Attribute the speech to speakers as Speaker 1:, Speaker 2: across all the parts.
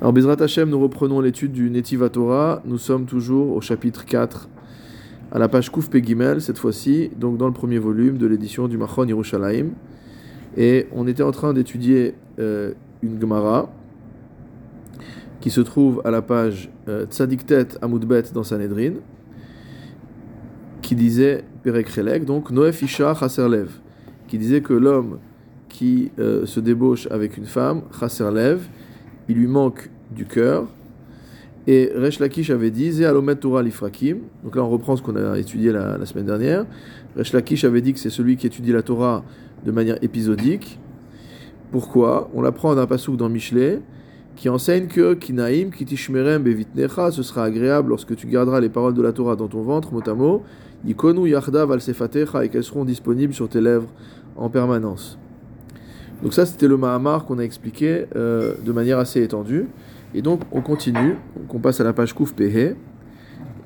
Speaker 1: Alors, Bezrat Hashem, nous reprenons l'étude du Netiva Torah. Nous sommes toujours au chapitre 4, à la page Kouf Pegimel, cette fois-ci, donc dans le premier volume de l'édition du Machon Yerushalayim. Et on était en train d'étudier euh, une Gemara qui se trouve à la page euh, Tzadiktet Amoudbet dans Sanhedrin, qui disait Perek Relek, donc Noef Isha Chaserlev, qui disait que l'homme qui euh, se débauche avec une femme, Chaserlev, il lui manque du cœur. Et Resh Lakish avait dit Ze alomet Torah lifrakim. Donc là, on reprend ce qu'on a étudié la, semaine dernière. Resh Lakish avait dit que c'est celui qui étudie la Torah de manière épisodique. Pourquoi? On l'apprend d'un pasouk dans Michelet qui enseigne que Kinaim, Kitishmerem, Bevitnecha, ce sera agréable lorsque tu garderas les paroles de la Torah dans ton ventre, mot à mot, Yikonu Yachda Valsefatecha, et qu'elles seront disponibles sur tes lèvres en permanence. Donc ça, c'était le Mahamar qu'on a expliqué euh, de manière assez étendue. Et donc, on continue, on passe à la page Kouf Pehe,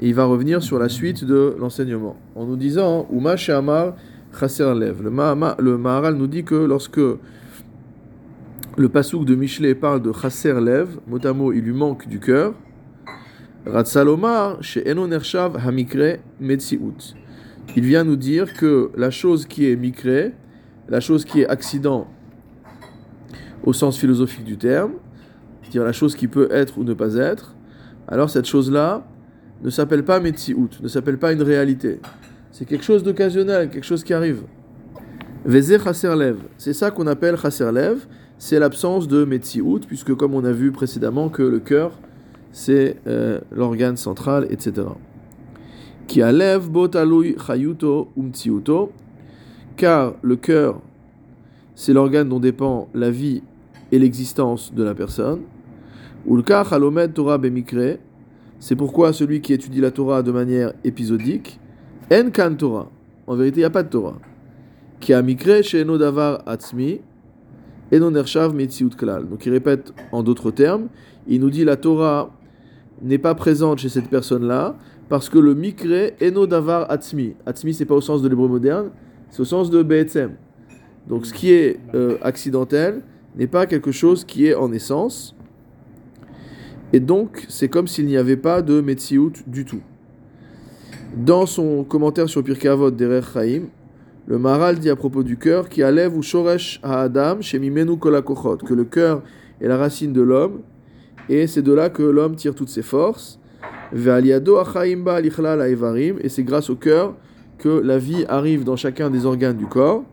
Speaker 1: et il va revenir sur la suite de l'enseignement, en nous disant, Uma Amar Chaser Lev. Le, le Maharal nous dit que lorsque le pasouk de Michelet parle de Chaser Lev, mot à mot, il lui manque du cœur, Ratsalomar, chez Enon Ershav Hamikre Metziut. Il vient nous dire que la chose qui est Mikre, la chose qui est accident au sens philosophique du terme, c'est-à-dire la chose qui peut être ou ne pas être, alors cette chose-là ne s'appelle pas Metsiout, ne s'appelle pas une réalité. C'est quelque chose d'occasionnel, quelque chose qui arrive. Vezé Lev, c'est ça qu'on appelle Lev, c'est l'absence de Metsiout, puisque comme on a vu précédemment que le cœur, c'est euh, l'organe central, etc. Qui botalui chayuto umtsiuto, car le cœur, c'est l'organe dont dépend la vie et l'existence de la personne. Ulka chalomed Torah bemikre, c'est pourquoi celui qui étudie la Torah de manière épisodique, en Torah, en vérité il n'y a pas de Torah, qui a mikre chez davar atzmi, ershav metziut klal. Donc il répète en d'autres termes, il nous dit la Torah n'est pas présente chez cette personne-là, parce que le mikre eno davar atzmi. Atzmi, c'est pas au sens de l'hébreu moderne, c'est au sens de be'etzem. Donc ce qui est euh, accidentel n'est pas quelque chose qui est en essence. Et donc, c'est comme s'il n'y avait pas de Metsiout du tout. Dans son commentaire sur Pirkei Avot d'Erer Chaim, le Maral dit à propos du cœur qui alève ou shoresh Adam shemimenu kolakochot, que le cœur est la racine de l'homme, et c'est de là que l'homme tire toutes ses forces. Et c'est grâce au cœur que la vie arrive dans chacun des organes du corps.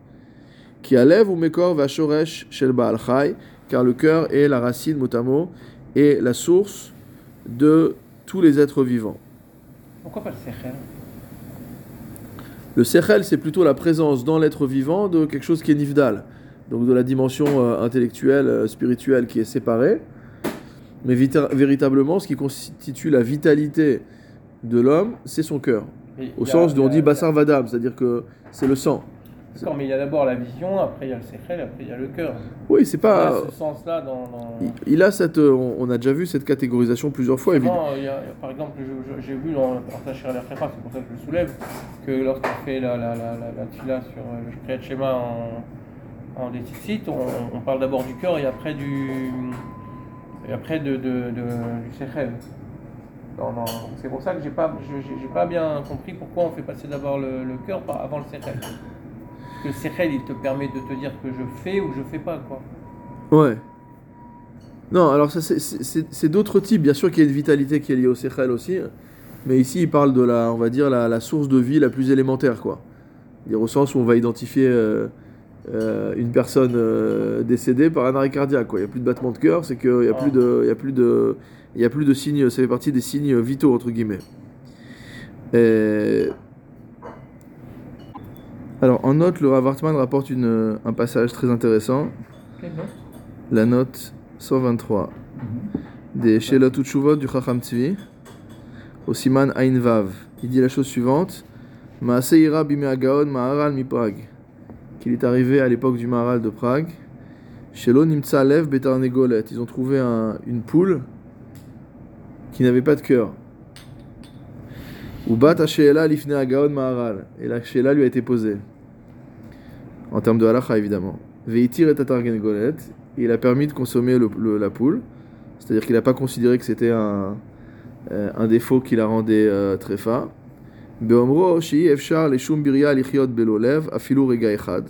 Speaker 1: Qui alève ou mekor va shoresh shel car le cœur est la racine motamo et la source de tous les êtres vivants.
Speaker 2: Pourquoi pas le sechel?
Speaker 1: Le sechel, c'est plutôt la présence dans l'être vivant de quelque chose qui est nifdal, donc de la dimension euh, intellectuelle, euh, spirituelle qui est séparée. Mais véritablement, ce qui constitue la vitalité de l'homme, c'est son cœur. Au sens où on dit Bassar Vadam, c'est-à-dire que c'est le sang.
Speaker 2: D'accord, mais il y a d'abord la vision, après il y a le sechel, après il y a le cœur.
Speaker 1: Oui, c'est pas.
Speaker 2: Il a ce sens-là dans. dans...
Speaker 1: Il, il, a cette. On a déjà vu cette catégorisation plusieurs fois, évidemment.
Speaker 2: Il y a, par exemple, j'ai vu dans le partage sur l'air c'est pour ça que je le soulève, que lorsqu'on fait la, la, la, la, tila sur le Kriyat Shema en, en déficit, on, on parle d'abord du cœur et après du et après de, de, de du Sechel. C'est pour ça que j'ai pas, j'ai pas bien compris pourquoi on fait passer d'abord le, le cœur avant le Sechel. Que le Sechel, il te permet de te dire que je fais ou je fais pas, quoi.
Speaker 1: Ouais. Non, alors ça c'est d'autres types. Bien sûr qu'il y a une vitalité qui est liée au Sechel aussi. Mais ici, il parle de la, on va dire, la, la source de vie la plus élémentaire, quoi. Dire au sens où on va identifier euh, euh, une personne euh, décédée par un arrêt cardiaque. Quoi. Il n'y a plus de battement de cœur, c'est qu'il n'y a, plus a, plus de, y a plus de signes, ça fait partie des signes vitaux, entre guillemets. Et... Alors, en note, le Rav Hartman rapporte une, un passage très intéressant.
Speaker 2: Quelle note?
Speaker 1: La note 123 des Shelot Utshuvot du Chacham Tzvi, au Siman Ain Vav. Il dit la chose suivante Maaseira bime agaon ma'aral mi Prague qu'il est arrivé à l'époque du Maral de Prague. Chez Nimtsa Lev Betarnegolet. Ils ont trouvé un, une poule qui n'avait pas de cœur. Bat Lifne Maharal. Et la Sheela lui a été posée. En termes de halacha, évidemment. Veitir et Tatargenegolet. Il a permis de consommer la poule. C'est-à-dire qu'il n'a pas considéré que c'était un, euh, défaut qui la rendait euh, très fa. Beomro shi efshar leshum biria lichiot belolev afilu rega echad.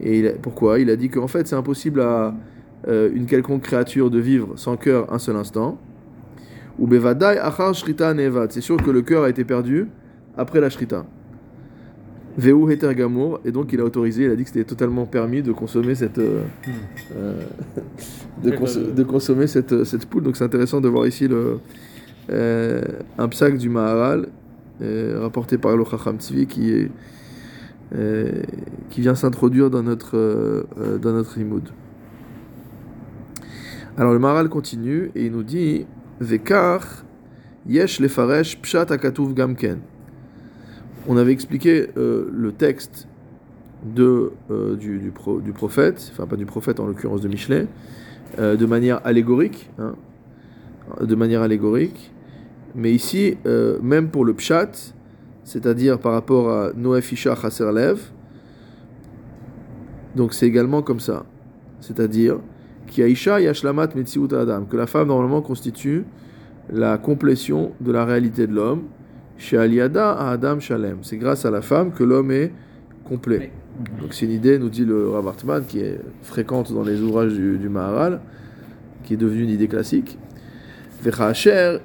Speaker 1: Et pourquoi? Il a dit qu'en fait c'est impossible à euh, une quelconque créature de vivre sans cœur un seul instant. Ou bevadai achar shrita nevad. C'est sûr que le cœur a été perdu après la shrita. Veu heter gamour. Et donc il a autorisé, il a dit que c'était totalement permis de consommer cette, euh, euh, de,
Speaker 2: C'est
Speaker 1: cons-
Speaker 2: le-
Speaker 1: de consommer cette, cette poule. Donc c'est intéressant de voir ici le, euh, un psaque du Maharal euh, rapporté par le Chacham Tzvi qui, est, euh, qui vient s'introduire dans notre, euh, euh, dans notre. Alors le Maharal continue et il nous dit Yesh pshat akatuv. On avait expliqué euh, le texte de, euh, du, du, pro- du prophète, enfin pas du prophète en l'occurrence de Michelet, euh, de manière allégorique, hein, de manière allégorique. Mais ici, même pour le pshat, c'est-à-dire par rapport à Noé Fisha Lev, donc c'est également comme ça. C'est-à-dire qui Aisha Yashlamat Metziut Adam, que la femme normalement constitue la complétion de la réalité de l'homme. Chez Aliada à Adam Shalem. C'est grâce à la femme que l'homme est complet. Donc c'est une idée, nous dit le Rav Hartman, qui est fréquente dans les ouvrages du, du Maharal, qui est devenue une idée classique.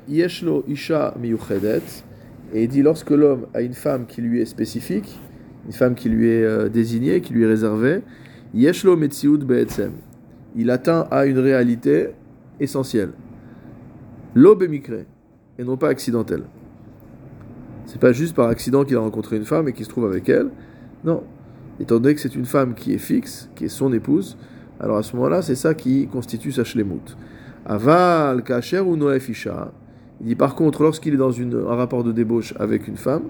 Speaker 1: Yeshlo isha miyuchedet. Et il dit lorsque l'homme a une femme qui lui est spécifique, une femme qui lui est euh, désignée, qui lui est réservée, yeshlo metziut be'etzem. Il atteint à une réalité essentielle. Lo bemikre, et non pas accidentelle. C'est pas juste par accident qu'il a rencontré une femme et qu'il se trouve avec elle. Non. Étant donné que c'est une femme qui est fixe, qui est son épouse, alors à ce moment-là, c'est ça qui constitue sa shlemut. Aval, kacher ou noef isha. Il dit par contre, lorsqu'il est dans un rapport de débauche avec une femme,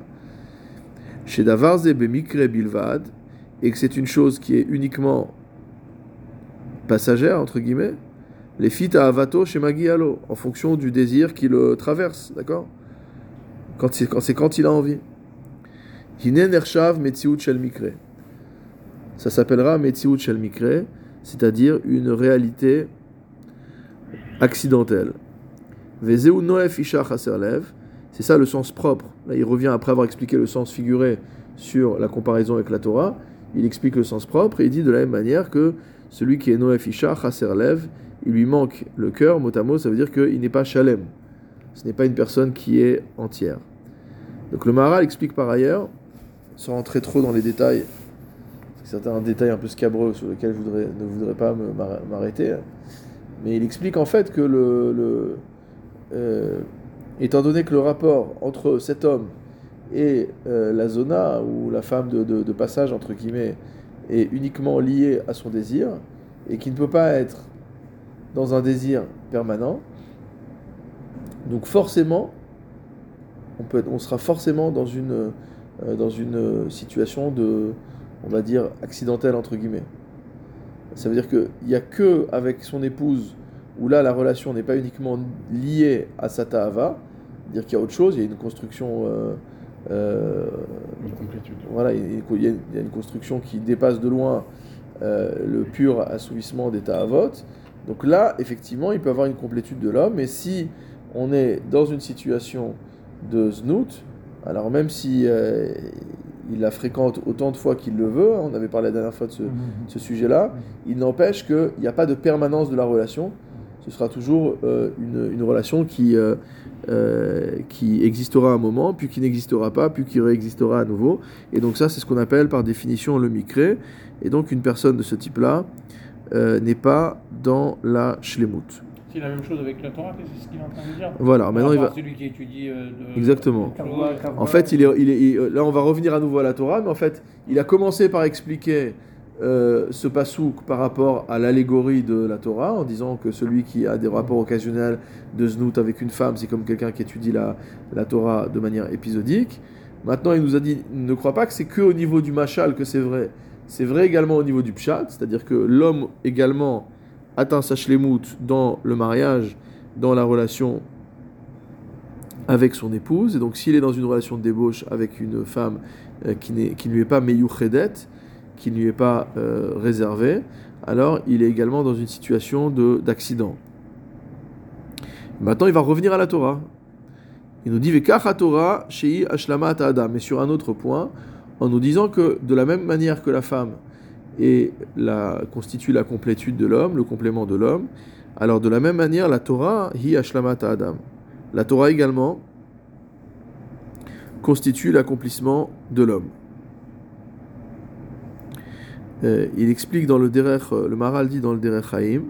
Speaker 1: chez davarze bilvad, et que c'est une chose qui est uniquement passagère, entre guillemets, les fit à avato chez Magialo, en fonction du désir qui le traverse, d'accord? Quand c'est quand, c'est quand il a envie. Ça s'appellera metziut shel mikre, c'est-à-dire une réalité accidentelle. Vezeu noef isha. C'est ça le sens propre. Là, il revient après avoir expliqué le sens figuré sur la comparaison avec la Torah. Il explique le sens propre et il dit de la même manière que celui qui est noef isha chaserlev, il lui manque le cœur, mot à mot, ça veut dire qu'il n'est pas shalem. Ce n'est pas une personne qui est entière. Donc le Maharal explique par ailleurs, sans rentrer trop dans les détails, certains détails un peu scabreux sur lesquels je ne voudrais pas m'arrêter, mais il explique en fait que le, euh, étant donné que le rapport entre cet homme et euh, la zona, ou la femme de- de passage, entre guillemets, est uniquement lié à son désir, et qui ne peut pas être dans un désir permanent, donc forcément, on, peut on sera forcément dans une, euh, dans une situation de, on va dire, accidentelle, entre guillemets. Ça veut dire qu'il n'y a que avec son épouse, où là la relation n'est pas uniquement liée à sa ta'ava, dire qu'il y a autre chose, il y a une construction... euh,
Speaker 3: Une complétude.
Speaker 1: voilà, il y a il y a une- construction qui dépasse de loin euh, le pur assouvissement des ta'avot. Donc là, effectivement, il peut avoir une complétude de l'homme, mais si on est dans une situation de znout, alors même si euh, il la fréquente autant de fois qu'il le veut, hein, on avait parlé la dernière fois de ce, ce sujet-là, il n'empêche qu'il n'y a pas de permanence de la relation. Ce sera toujours euh, une, une relation qui, euh, euh, qui existera un moment, puis qui n'existera pas, puis qui réexistera à nouveau. Et donc ça, c'est ce qu'on appelle par définition le micré. Et donc une personne de ce type-là euh, n'est pas dans la shlemut.
Speaker 2: C'est la même chose avec la Torah, c'est ce qu'il est en train de dire.
Speaker 1: Voilà, maintenant il va...
Speaker 2: Celui qui étudie. euh, de-
Speaker 1: Exactement.
Speaker 2: de.
Speaker 1: En fait, il est, il est- il- là, on va revenir à nouveau à la Torah, mais en fait, il a commencé par expliquer euh, ce pasouk par rapport à l'allégorie de la Torah, en disant que celui qui a des rapports occasionnels de znout avec une femme, c'est comme quelqu'un qui étudie la, la Torah de manière épisodique. Maintenant, il nous a dit, ne crois pas que c'est que au niveau du machal que c'est vrai. C'est vrai également au niveau du pshat, c'est-à-dire que l'homme également atteint sa shlemut dans le mariage, dans la relation avec son épouse. Et donc, s'il est dans une relation de débauche avec une femme euh, qui, qui ne lui est pas meyuchedet, qui ne lui est pas euh, réservée, alors il est également dans une situation de- d'accident. Maintenant, il va revenir à la Torah. Il nous dit Vekach Torah shei ashlamat adam. Mais sur un autre point, en nous disant que de la même manière que la femme est la, constitue la complétude de l'homme, le complément de l'homme, alors de la même manière, la Torah hi ashlamat adam. La Torah également constitue l'accomplissement de l'homme. Euh, il explique dans le Derech, le Maral dit dans le Derech Haïm,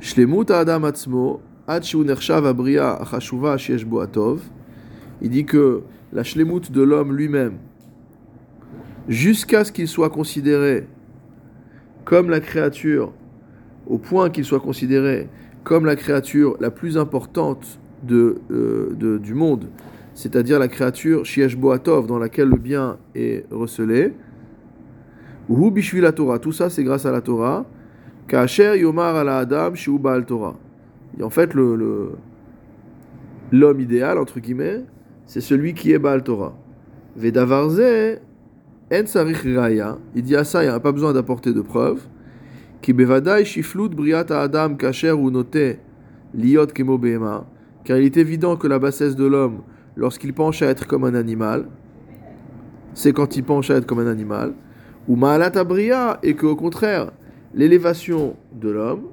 Speaker 1: Shlemut Adam Atzmo, il dit que la shlemut de l'homme lui-même, jusqu'à ce qu'il soit considéré comme la créature, au point qu'il soit considéré comme la créature la plus importante de, euh, du monde, c'est-à-dire la créature Shiesh Boatov, dans laquelle le bien est recelé, ou la Torah, tout ça c'est grâce à la Torah, Kacher Yomar ala Adam Shiuba Torah. Et en fait, le, l'homme idéal, entre guillemets, c'est celui qui est Baal Torah. Vedavarze, en sarich raya. Il dit à ça, il n'y a pas besoin d'apporter de preuves. Ki bevadai shiflut briata adam kacher ou noté liot kemo Car il est évident que la bassesse de l'homme, lorsqu'il penche à être comme un animal, c'est quand il penche à être comme un animal. Ou ma'alat abria, et qu'au contraire, l'élévation de l'homme,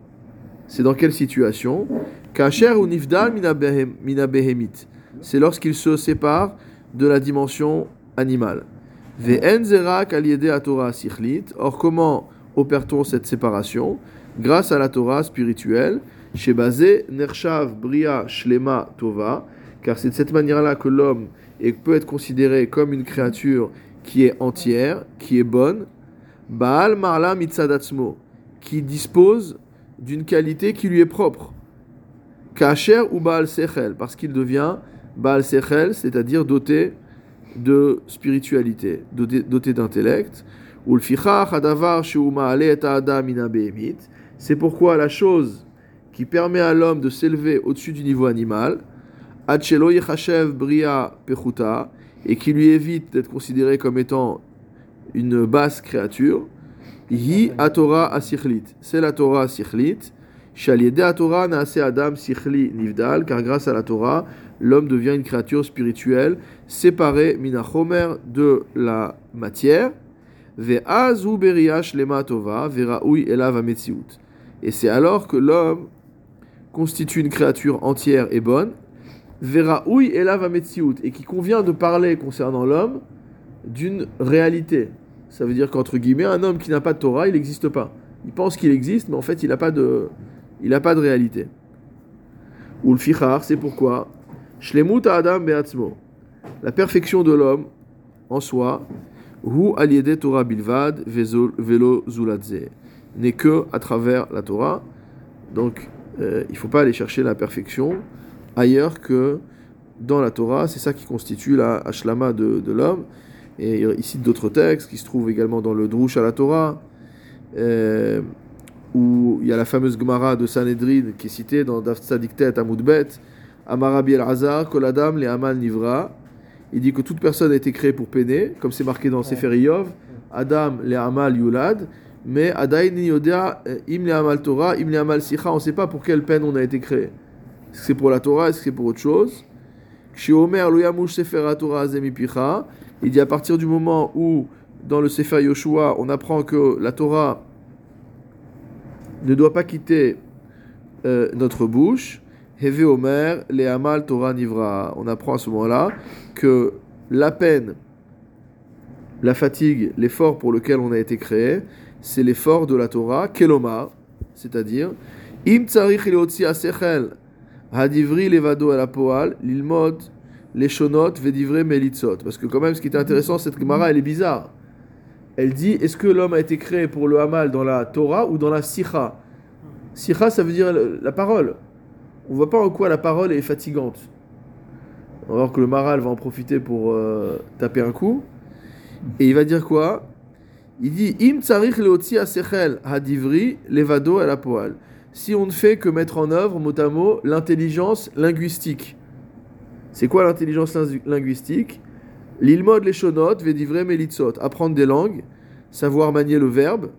Speaker 1: c'est dans quelle situation? Kacher ou nifdal mina behemit. C'est lorsqu'il se sépare de la dimension animale. Ve'en kaliede Torah sichlit. Or, comment opère-t-on cette séparation? Grâce à la Torah spirituelle. Chez basé nershav bria shlema tova. Car c'est de cette manière-là que l'homme peut être considéré comme une créature qui est entière, qui est bonne. Baal marla mitzadatzmo. Qui dispose d'une qualité qui lui est propre. Kacher ou Baal Sechel, parce qu'il devient Baal Sechel, c'est-à-dire doté de spiritualité, doté, d'intellect. C'est pourquoi la chose qui permet à l'homme de s'élever au-dessus du niveau animal, Bria Pechuta, et qui lui évite d'être considéré comme étant une basse créature, Hi Atora Asichlit. C'est la Torah Asichlit. Shaliede Torah Naase Adam Sichli Nivdal. Car grâce à la Torah, l'homme devient une créature spirituelle séparée minachomer de la matière. Ve'azu beriash lema tova veraoui elav ametziut. Et c'est alors que l'homme constitue une créature entière et bonne. Veraoui elav. Et qui convient de parler concernant l'homme d'une réalité. Ça veut dire qu'entre guillemets, un homme qui n'a pas de Torah, il n'existe pas. Il pense qu'il existe, mais en fait, il n'a pas de, il n'a pas de réalité. Ou le fichar, c'est pourquoi? Shlemut Adam Beatzmo, la perfection de l'homme en soi, Hu aliede Torah bilvad velo zuladze, n'est que à travers la Torah. Donc, euh, il ne faut pas aller chercher la perfection ailleurs que dans la Torah. C'est ça qui constitue la ashlama de, de l'homme. Et il cite d'autres textes qui se trouvent également dans le Drush à la Torah, euh, où il y a la fameuse Gemara de Sanhedrin qui est citée dans Daf Tzadiktet Amoudbet, Amarabi el-Hazar, Koladam le Amal Nivra. Il dit que toute personne a été créée pour peiner, comme c'est marqué dans Sefer Yov, Adam le Amal Yulad, mais Adain Yodea, Im le Amal Torah, Im le Amal Sicha, on ne sait pas pour quelle peine on a été créé. Est-ce que c'est pour la Torah, est-ce que c'est pour autre chose? Il dit à partir du moment où, dans le Sefer Yoshua, on apprend que la Torah ne doit pas quitter euh, notre bouche, Heve Omer, le Amal Torah Nivra. On apprend à ce moment-là que la peine, la fatigue, l'effort pour lequel on a été créé, c'est l'effort de la Torah, Keloma, c'est-à-dire, Im Tzarich Asechel, Hadivri Levado El Apoal, Lilmod les shonot vedivre melitzot. Parce que quand même, ce qui est intéressant, cette Gemara, elle est bizarre. Elle dit, est-ce que l'homme a été créé pour le Hamal dans la Torah ou dans la Sikha? Sikha, ça veut dire la parole. On voit pas en quoi la parole est fatigante. On va voir que le Maral va en profiter pour euh, taper un coup. Et il va dire quoi? Il dit Im tsarich leotzi asechel hadivri levado el poal. Si on ne fait que mettre en œuvre mot à mot l'intelligence linguistique. C'est quoi l'intelligence linguistique? L'ilmod les shonot, vedivre melitzot, apprendre des langues, savoir manier le verbe.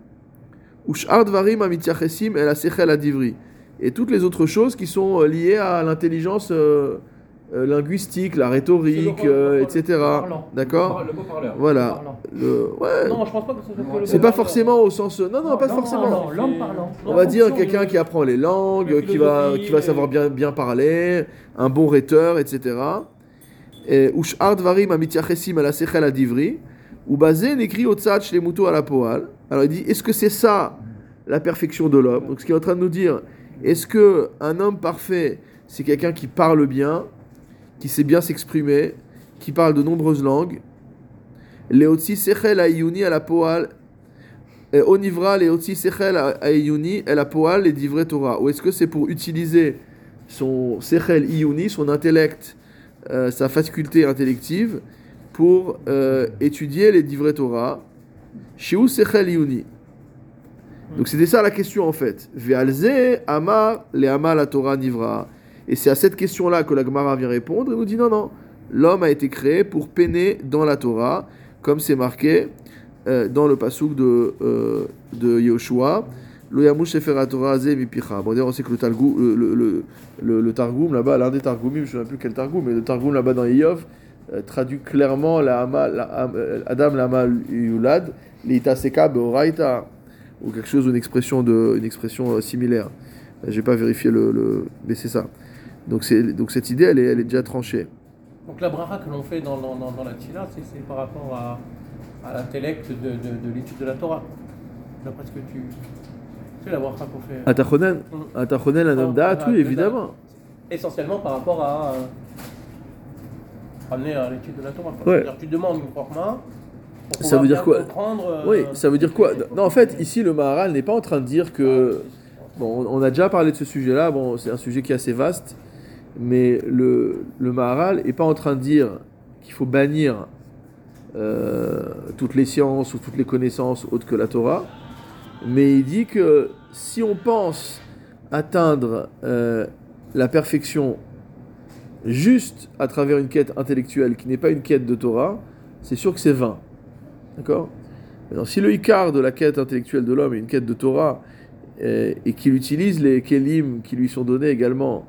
Speaker 1: Varim el adivri. et toutes les autres choses qui sont euh, liées à l'intelligence euh, euh, linguistique, la rhétorique, euh, etc. D'accord
Speaker 3: Le beau parleur.
Speaker 1: Voilà. Le- ouais.
Speaker 2: Non, je pense pas que ce
Speaker 1: C'est pas forcément au sens. Non, non, pas
Speaker 3: non,
Speaker 1: forcément.
Speaker 3: non, l'homme parlant.
Speaker 1: On va dire quelqu'un qui apprend les langues,
Speaker 2: la
Speaker 1: qui va,
Speaker 2: philosophie,
Speaker 1: qui va savoir bien, bien parler, un bon rhéteur, etc. Et Dvarim Amitiachesim ala Sechel Adivri, ou basé n'écrit au tzad shlemuto à la poal. Alors il dit est-ce que c'est ça la perfection de l'homme? Donc ce qu'il est en train de nous dire, est-ce que un homme parfait, c'est quelqu'un qui parle bien, qui sait bien s'exprimer, qui parle de nombreuses langues Leotzi Sechel Ayuni à la poal et Onivra Leotzi Sechel Ayuni et la poal les divrei Torah Ou est-ce que c'est pour utiliser son Sechel Iyuni, son intellect, euh, sa faculté intellective, pour euh, étudier les divrei Torah? Shiu Sechel Iyuni. Donc c'était ça la question en fait. Ve'alze Amar le Amar la Torah Nivra. Et c'est à cette question-là que la Gemara vient répondre et nous dit non, non. L'homme a été créé pour peiner dans la Torah, comme c'est marqué euh, dans le pasuk de, euh, de Yoshua. Lo yamush sefer Torah mipicha. Bon, on sait que le, Talgou- le, le, le, Targum là-bas, l'un des Targumim, je ne sais plus quel Targum, mais le Targum là-bas dans Iyov, euh, traduit clairement la Hama- la euh, Adam Lama Yulad, l'Itaseka Beoraita, ou quelque chose, une expression, de, une expression euh, similaire. J'ai pas vérifié le, le mais c'est ça. Donc, donc cette idée, elle est, elle est déjà tranchée.
Speaker 2: Donc la bracha que l'on fait dans, dans, dans, dans la Tila, c'est par rapport à, à l'intellect de, de, de l'étude de la Torah. D'après ce que tu. C'est la bracha qu'on fait.
Speaker 1: Atachonen,
Speaker 2: Mm.
Speaker 1: Atachonen, un homme d'At, oui, évidemment.
Speaker 2: Essentiellement par rapport à. euh, amener à l'étude de la Torah.
Speaker 1: Ouais.
Speaker 2: C'est-à-dire, Tu demandes une forma. pour
Speaker 1: Ça veut dire quoi
Speaker 2: euh,
Speaker 1: Oui, ça veut dire quoi Non, en fait, ici, le Maharal n'est pas en train de dire que. Bon, on on a déjà parlé de ce sujet-là, bon, c'est un sujet qui est assez vaste, mais le, le Maharal n'est pas en train de dire qu'il faut bannir euh, toutes les sciences ou toutes les connaissances autres que la Torah, mais il dit que si on pense atteindre euh, la perfection juste à travers une quête intellectuelle qui n'est pas une quête de Torah, c'est sûr que c'est vain. D'accord? Si le Icar de la quête intellectuelle de l'homme est une quête de Torah euh, et qu'il utilise les kelim qui lui sont donnés également,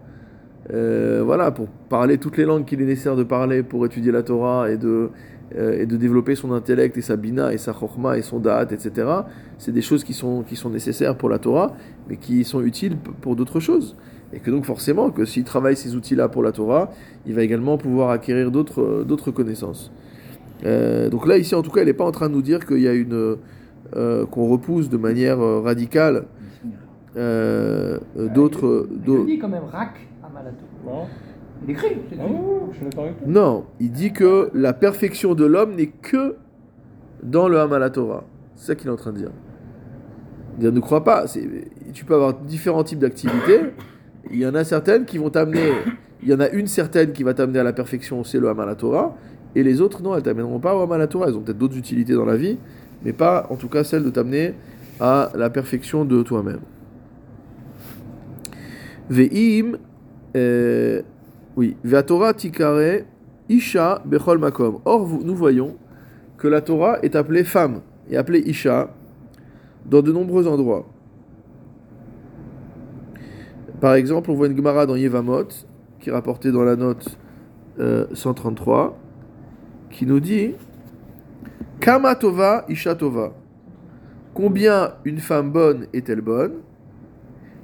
Speaker 1: euh, voilà, pour parler toutes les langues qu'il est nécessaire de parler pour étudier la Torah et de, euh, et de développer son intellect et sa bina et sa chorma et son da'at, etc. C'est des choses qui sont, qui sont nécessaires pour la Torah, mais qui sont utiles pour d'autres choses. Et que donc forcément, que s'il travaille ces outils-là pour la Torah, il va également pouvoir acquérir d'autres d'autres connaissances. Euh, donc là, ici, en tout cas, elle n'est pas en train de nous dire qu'il y a une qu'on repousse de manière radicale euh, d'autres.
Speaker 3: Il dit quand même
Speaker 2: Non,
Speaker 3: Il écrit, c'est écrit.
Speaker 2: oui, oui, je suis d'accord avec toi.
Speaker 1: Non, il dit que la perfection de l'homme n'est que dans le Hamala Torah. C'est ça qu'il est en train de dire. Dire, ne crois pas. c'est- Tu peux avoir différents types d'activités. Il y en a certaines qui vont t'amener. Il y en a une certaine qui va t'amener à la perfection, c'est le Hamala Torah. Et les autres, non, elles t'amèneront pas au Hamala Torah. Elles ont peut-être d'autres utilités dans la vie, mais pas en tout cas celle de t'amener à la perfection de toi-même. Ve'im. Euh, oui, Torah tikare Isha bechol makom. Or, nous voyons que la Torah est appelée femme et appelée Isha dans de nombreux endroits. Par exemple, on voit une Gemara dans Yevamot, qui est rapportée dans la note euh, 133, qui nous dit Kama tova Isha tova. Combien une femme bonne est-elle bonne?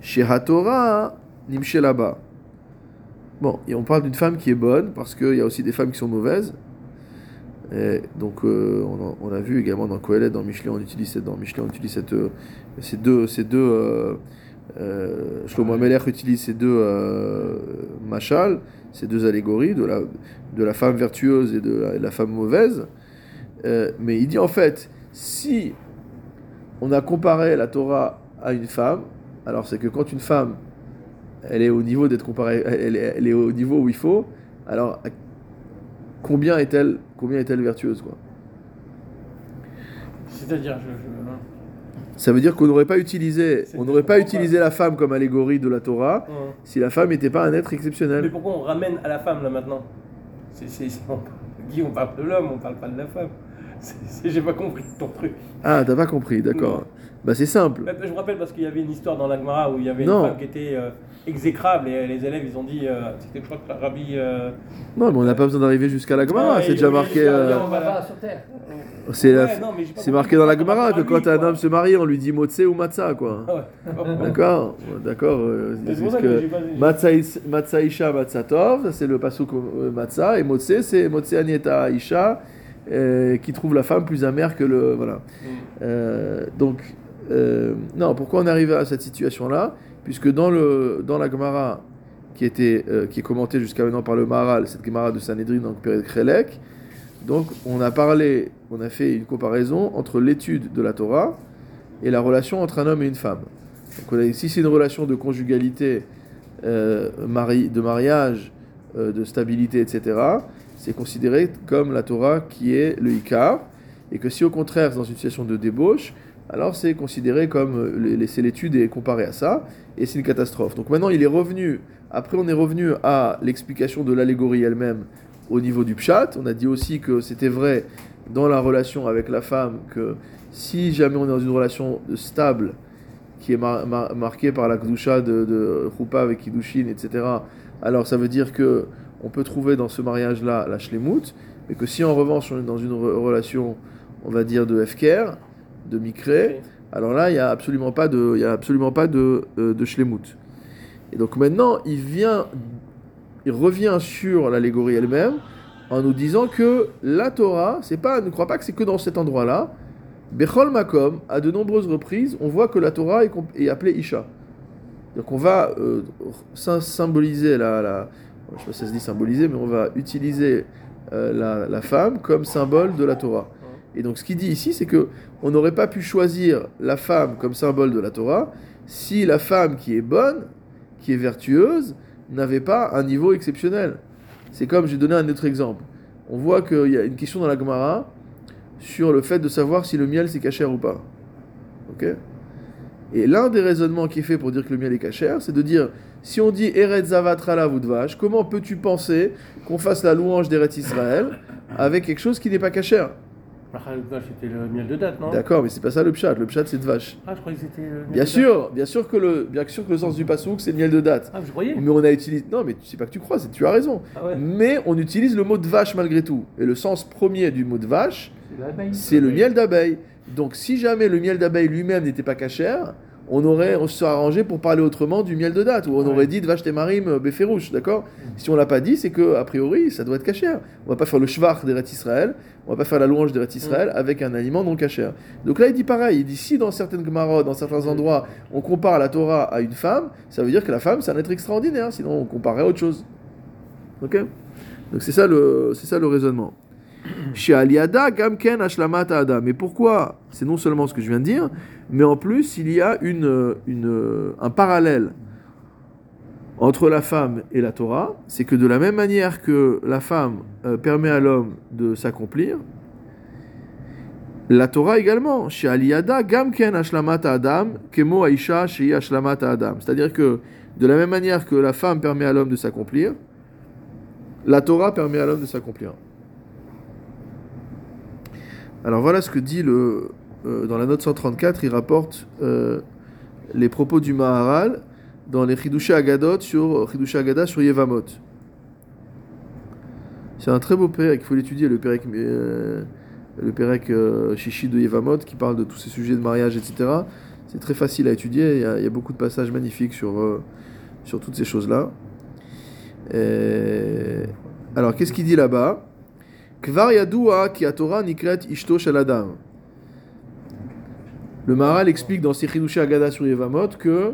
Speaker 1: Chez Torah nimshelaba. Bon, et on parle d'une femme qui est bonne, parce qu'il y a aussi des femmes qui sont mauvaises. Et donc, euh, on, a, on a vu également dans Kohelet, dans Michelet, on utilise, cette- dans on utilise cette, euh, ces deux. Ces deux euh, euh, Shlomo utilise ces deux euh, machal, ces deux allégories de la, de la femme vertueuse et de la, de la femme mauvaise. Mais il dit en fait, si on a comparé la Torah à une femme, alors c'est que quand une femme elle est au niveau d'être comparée, elle est, elle est au niveau où il faut, alors combien est-elle combien est-elle vertueuse quoi?
Speaker 2: C'est-à-dire, je. je-
Speaker 1: Ça veut dire qu'on n'aurait pas utilisé on n'aurait pas utilisé la femme comme allégorie de la Torah si la femme n'était pas un être
Speaker 2: Mais
Speaker 1: exceptionnel.
Speaker 2: pourquoi on ramène à la femme là maintenant? C'est, Guy, on parle de l'homme, on parle pas de la femme. J'ai pas compris ton truc.
Speaker 1: Ah, t'as pas compris, d'accord. Bah c'est simple.
Speaker 2: Bah, Je vous rappelle parce qu'il y avait une histoire dans l'Agmara où il y avait
Speaker 1: Non.
Speaker 2: une femme qui était euh, exécrable et les élèves ils ont dit, euh, c'était je crois que la rabbi. euh,
Speaker 1: Non, mais on n'a pas besoin d'arriver jusqu'à la Gemara,
Speaker 2: Ouais,
Speaker 1: c'est déjà marqué. euh. C'est
Speaker 2: Ouais,
Speaker 1: marqué dans la Gemara que quand un
Speaker 2: quoi.
Speaker 1: homme se marie, on lui dit motse ou matzah, quoi.
Speaker 2: Ah ouais.
Speaker 1: D'accord D'accord. euh, Matzah Isha Matzah Tov, ça, c'est le pasuk euh, Matzah, et Motse c'est Motse Anieta Isha, euh, qui trouve la femme plus amère que le. Voilà.
Speaker 2: Mm.
Speaker 1: Euh, donc, euh, non, pourquoi on est arrivé à cette situation-là? Puisque dans, le, dans la Gemara, qui, était, qui est commentée jusqu'à maintenant par le Maharal, cette Gemara de Sanhedrin, donc Pérez Krelek, donc on a parlé, on a fait une comparaison entre l'étude de la Torah et la relation entre un homme et une femme. Donc on a- si c'est une relation de conjugalité, mari, de mariage, de stabilité, etc., c'est considéré comme la Torah qui est le Icar, et que si au contraire c'est dans une situation de débauche, alors c'est considéré comme euh, laisser l'étude et comparé à ça, et c'est une catastrophe. Donc maintenant il est revenu, après on est revenu à l'explication de l'allégorie elle-même au niveau du pshat, on a dit aussi que c'était vrai dans la relation avec la femme que si jamais on est dans une relation stable qui est mar- mar- marquée par la kdusha de, de Choupa avec Kiddushin, etc., alors ça veut dire que on peut trouver dans ce mariage-là la shlemut, mais que si en revanche on est dans une re- relation, on va dire de Hefker, de Mikré, alors là il n'y a absolument pas de, y a absolument pas de, euh, de shlemut. Et donc maintenant il vient, il revient sur l'allégorie elle-même en nous disant que la Torah, c'est pas, ne crois pas que c'est que dans cet endroit-là. Bechol Makom, à de nombreuses reprises, on voit que la Torah est, appelée Isha. Donc on va euh, sym- symboliser la, la, je sais pas si ça se dit symboliser, mais on va utiliser euh, la, la femme comme symbole de la Torah. Et donc ce qu'il dit ici, c'est que on n'aurait pas pu choisir la femme comme symbole de la Torah si la femme qui est bonne, qui est vertueuse, n'avait pas un niveau exceptionnel. C'est comme, j'ai donné un autre exemple. On voit qu'il y a une question dans la Gemara sur le fait de savoir si le miel c'est cachère ou pas. Ok? Et l'un des raisonnements qui est fait pour dire que le miel est cachère, c'est de dire si on dit Eretz Zavatrala Voudvash, comment peux-tu penser qu'on fasse la louange d'Eretz Israël avec quelque chose qui n'est pas cachère
Speaker 2: Vache, c'était le miel de date, non?
Speaker 1: D'accord, mais c'est pas ça le pshat. Le pshat c'est de vache.
Speaker 2: Ah, je croyais que c'était le miel
Speaker 1: Bien
Speaker 2: de
Speaker 1: sûr, bien sûr que le, bien sûr que le sens du pasouk c'est le miel de date.
Speaker 2: Ah, je croyais.
Speaker 1: Mais on a utilisé. Non, mais c'est pas que tu crois, tu as raison.
Speaker 2: Ah ouais.
Speaker 1: Mais on utilise le mot de vache malgré tout. Et le sens premier du mot de vache,
Speaker 3: c'est
Speaker 1: le miel d'abeille. Donc si jamais le miel d'abeille lui-même n'était pas cachère, on aurait, on se serait arrangé pour parler autrement du miel de date, ou on
Speaker 2: Ouais.
Speaker 1: aurait dit de vache témarim euh, béférouche, d'accord? Si on l'a pas dit, c'est que a priori ça doit être cachère. On va pas faire le shvach d'Eretz Israël, on va pas faire la louange d'Eretz Israël avec un aliment non cachère. Donc là il dit pareil, il dit si dans certaines gemarot, dans certains endroits, on compare la Torah à une femme, ça veut dire que la femme c'est un être extraordinaire, sinon on comparerait à autre chose. Ok? Donc c'est ça le, c'est ça le raisonnement. Mais pourquoi? C'est non seulement ce que je viens de dire, mais en plus, il y a une, une, un parallèle entre la femme et la Torah. C'est que de la même manière que la femme euh, permet à l'homme de s'accomplir, la Torah également. C'est-à-dire que de la même manière que la femme permet à l'homme de s'accomplir, la Torah permet à l'homme de s'accomplir. Alors voilà ce que dit le, euh, dans la note 134, il rapporte euh, les propos du Maharal dans les Chidushé Agadot sur Chidushé Agada sur Yevamot. C'est un très beau pérec, il faut l'étudier, le pérec, euh, euh, de Yevamot qui parle de tous ces sujets de mariage, etc. C'est très facile à étudier, il y a, beaucoup de passages magnifiques sur, euh, toutes ces choses-là. Alors qu'est-ce qu'il dit là-bas? Le Maharal explique dans ses Chidushé Agada sur Yevamot que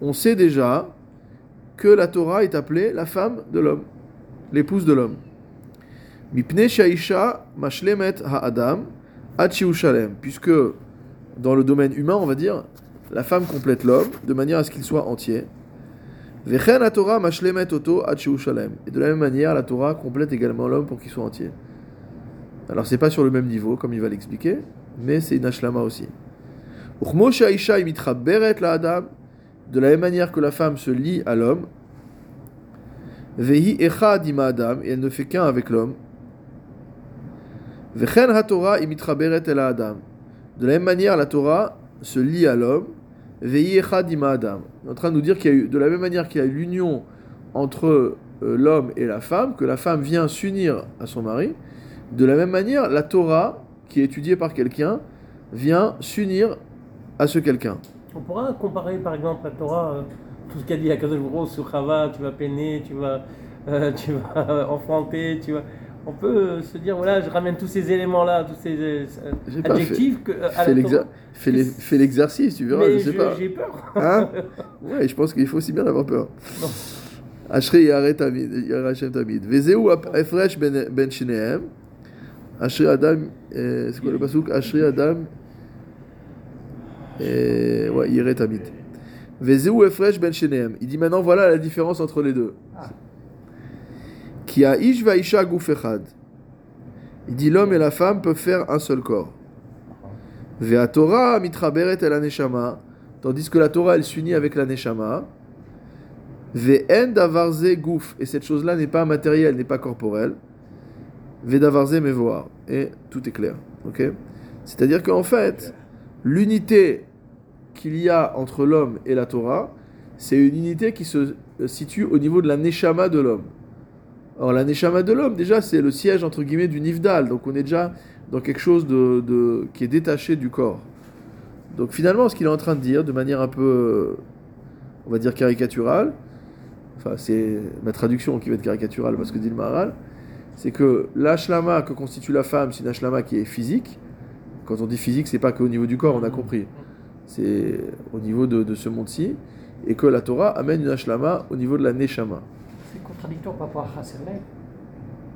Speaker 1: on sait déjà que la Torah est appelée la femme de l'homme, l'épouse de l'homme. Mipne shaisha mashlemet ha'adam ad shalem, puisque dans le domaine humain, on va dire, la femme complète l'homme de manière à ce qu'il soit entier. Vechen la Torah mashlemet oto shalem. Et de la même manière, la Torah complète également l'homme pour qu'il soit entier. Alors c'est pas sur le même niveau, comme il va l'expliquer, mais c'est une ashlama aussi. Imitraberet la adam, de la même manière que la femme se lie à l'homme, Vehi echad adam, et elle ne fait qu'un avec l'homme. Vechen haTorah imitraberet el Adam. De la même manière, la Torah se lie à l'homme. Veyi echad Adam. En train de nous dire qu'il y a eu, de la même manière qu'il y a eu l'union entre euh, l'homme et la femme, que la femme vient s'unir à son mari. De la même manière, la Torah, qui est étudiée par quelqu'un, vient s'unir à ce quelqu'un.
Speaker 2: On pourra comparer par exemple la Torah, euh, tout ce qu'a dit Akadosh Hu sur Chava, tu vas peiner, tu vas, euh, tu vas enfanter, tu vas. On peut euh, se dire voilà, je ramène tous ces éléments-là, tous ces euh,
Speaker 1: pas
Speaker 2: adjectifs que, euh, à
Speaker 1: Fais l'exercice, tu verras,
Speaker 2: Mais
Speaker 1: je sais
Speaker 2: je-
Speaker 1: pas.
Speaker 2: j'ai peur.
Speaker 1: Hein Ouais, je pense qu'il faut aussi bien avoir peur.
Speaker 2: Non.
Speaker 1: Ashri Yare Tamid. Vezeu Efresh ben ben Shinehem. Ashri Adam, euh, c'est quoi le pasouk Ashri Adam, euh, ouais, Yare Tamid. Vezeu Efresh ben Shinehem. Il dit maintenant voilà la différence entre les deux.
Speaker 3: Ah.
Speaker 1: Qui a Ish Vaisha Guf Echad. Il dit l'homme et la femme peuvent faire un seul corps. Vea Torah mitraberet el aneshama, tandis que la Torah elle s'unit avec la neshama. Ve'en davarze gouf, et cette chose-là n'est pas matérielle, n'est pas corporelle. Ve davarze mevoar, et tout est clair. C'est-à-dire qu'en fait, l'unité qu'il y a entre l'homme et la Torah, c'est une unité qui se situe au niveau de la neshama de l'homme. Alors la neshama de l'homme, déjà, c'est le siège entre guillemets du nifdal, donc on est déjà dans quelque chose de, qui est détaché du corps. Donc finalement, ce qu'il est en train de dire, de manière un peu, on va dire caricaturale, enfin c'est ma traduction qui va être caricaturale parce que dit le Maharal, c'est que l'ashlama que constitue la femme, c'est une ashlama qui est physique. Quand on dit physique, c'est pas qu'au niveau du corps, on a compris. C'est au niveau de, de ce monde-ci. Et que la Torah amène une ashlama au niveau de la neshama.
Speaker 3: C'est contradictoire par rapport à Chasserlev.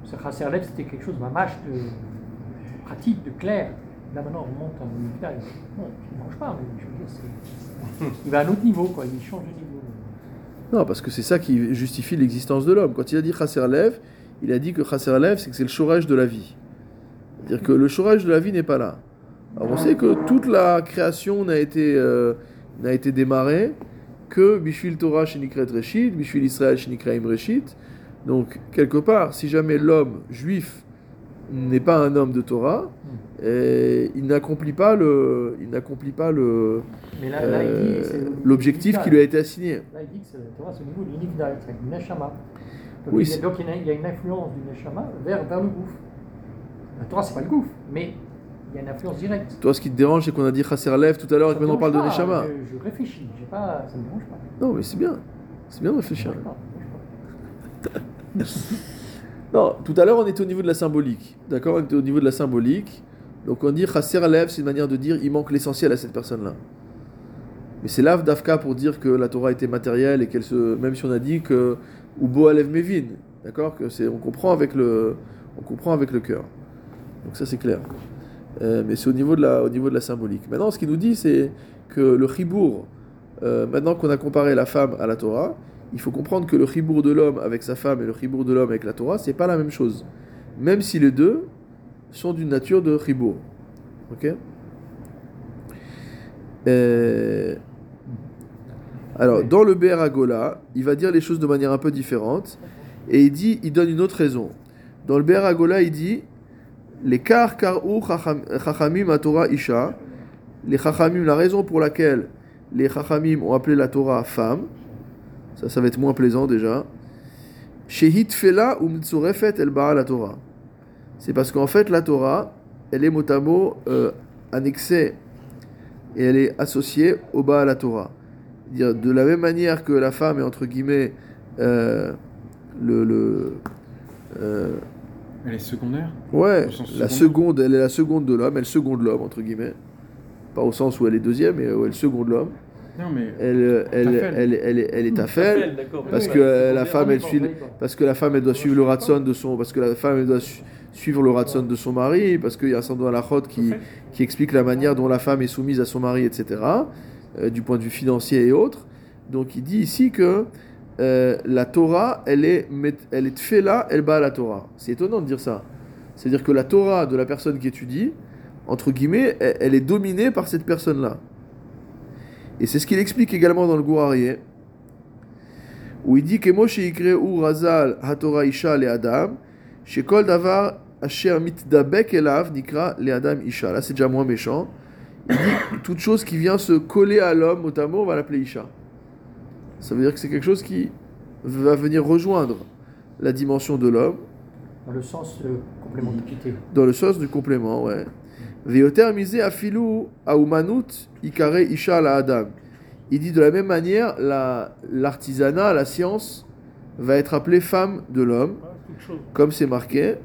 Speaker 3: Ce Chasserlev, c'était quelque chose, mamache, de pratique, de clair. Là maintenant, on monte un niveau. Non, il ne mange pas, mais je veux dire, c'est. Il va à un autre niveau, quoi. Il change de niveau.
Speaker 1: Non, parce que c'est ça qui justifie l'existence de l'homme. Quand il a dit Chasser Lev, il a dit que Chasser Lev, c'est que c'est le chorage de la vie. C'est-à-dire que le chorage de la vie n'est pas là. Alors on sait que toute la création n'a été, euh, n'a été démarrée que Bishvil Torah Shenikret Reshit, Bishvil Israël Shenikraim Reshit. Donc, quelque part, si jamais l'homme juif n'est pas un homme de Torah, et il n'accomplit pas le, il n'accomplit pas le,
Speaker 3: Mais là, là, il dit.
Speaker 1: euh,
Speaker 3: niveau
Speaker 1: l'objectif qui lui a été assigné.
Speaker 3: Là, il dit que vois, c'est c'est Neshama. Donc,
Speaker 1: Oui,
Speaker 3: il donc il y a- il y a une influence du Neshama vers, vers le gouffre. La Torah, c'est pas le gouffre, mais il y a une influence directe.
Speaker 1: Toi, ce qui te dérange, c'est qu'on a dit Chasser Lev tout à l'heure et que maintenant on parle de
Speaker 3: pas,
Speaker 1: Neshama.
Speaker 3: Je, je réfléchis, pas, ça me dérange pas.
Speaker 1: Non, mais c'est bien. C'est bien de réfléchir. Non, tout à l'heure, on était au niveau de la symbolique. D'accord On était au niveau de la symbolique. Donc on dit Chasser Lev, c'est une manière de dire il manque l'essentiel à cette personne-là. Mais c'est Lav Dafka pour dire que la Torah était matérielle et qu'elle se. Même si on a dit que. Ubo Alev Mevin. D'accord Que. On comprend avec le. On cœur. Donc ça, c'est clair. Euh, mais c'est au niveau de la, au niveau de la symbolique. Maintenant, ce qu'il nous dit, c'est que le chibour, euh, maintenant qu'on a comparé la femme à la Torah, il faut comprendre que le chibour de l'homme avec sa femme et le chibour de l'homme avec la Torah, c'est pas la même chose. Même si les deux sont d'une nature de chibour. Ok? Euh, Alors, dans le Be'er Agola, il va dire les choses de manière un peu différente. Et il dit, il donne une autre raison. Dans le Be'er Agola, il dit les kar chacham- chachamim à Torah isha. Les chachamim, la raison pour laquelle les chachamim ont appelé la Torah femme, ça, ça va être moins plaisant déjà. Shehit fela ou mitzorefet el la Torah. C'est parce qu'en fait, la Torah, elle est mot à mot euh, annexée et elle est associée au bas à la Torah. Dire de la même manière que la femme est entre guillemets euh, le, le euh,
Speaker 4: Elle est secondaire?
Speaker 1: Ouais, la
Speaker 4: secondaire?
Speaker 1: seconde, elle est la seconde de l'homme, elle seconde l'homme, entre guillemets. Pas au sens où elle est deuxième, mais où elle seconde l'homme.
Speaker 4: Non, mais
Speaker 1: Elle, elle, elle, elle, elle, elle est
Speaker 2: d'accord.
Speaker 1: parce
Speaker 3: Oui,
Speaker 1: que la femme, elle suit, parce que la femme, elle doit suivre le ratson de son, parce que la femme, elle doit su- suivre le ratson de son mari, parce qu'il y a un certain la qui, qui explique la manière dont la femme est soumise à son mari, etc., euh, du point de vue financier et autres. Donc il dit ici que euh, la Torah, elle est, elle est tfela, elle bat la Torah. C'est étonnant de dire ça. C'est-à-dire que la Torah de la personne qui étudie, entre guillemets, elle, elle est dominée par cette personne-là. Et c'est ce qu'il explique également dans le Gourarié, où il dit que Moshe ou Razal HaTorah Isha le Adam, Shekol Davar asher mitdabek elav nikra le adam isha. Là, c'est déjà moins méchant. Il dit toute chose qui vient se coller à l'homme, mot, on va l'appeler isha. Ça veut dire que c'est quelque chose qui va venir rejoindre la dimension de l'homme
Speaker 3: Dans le sens de complémentarité.
Speaker 1: dans le sens du complément, ouais. Il dit de la même manière, la- l'artisanat, la, science, va être appelée femme de l'homme, comme c'est marqué,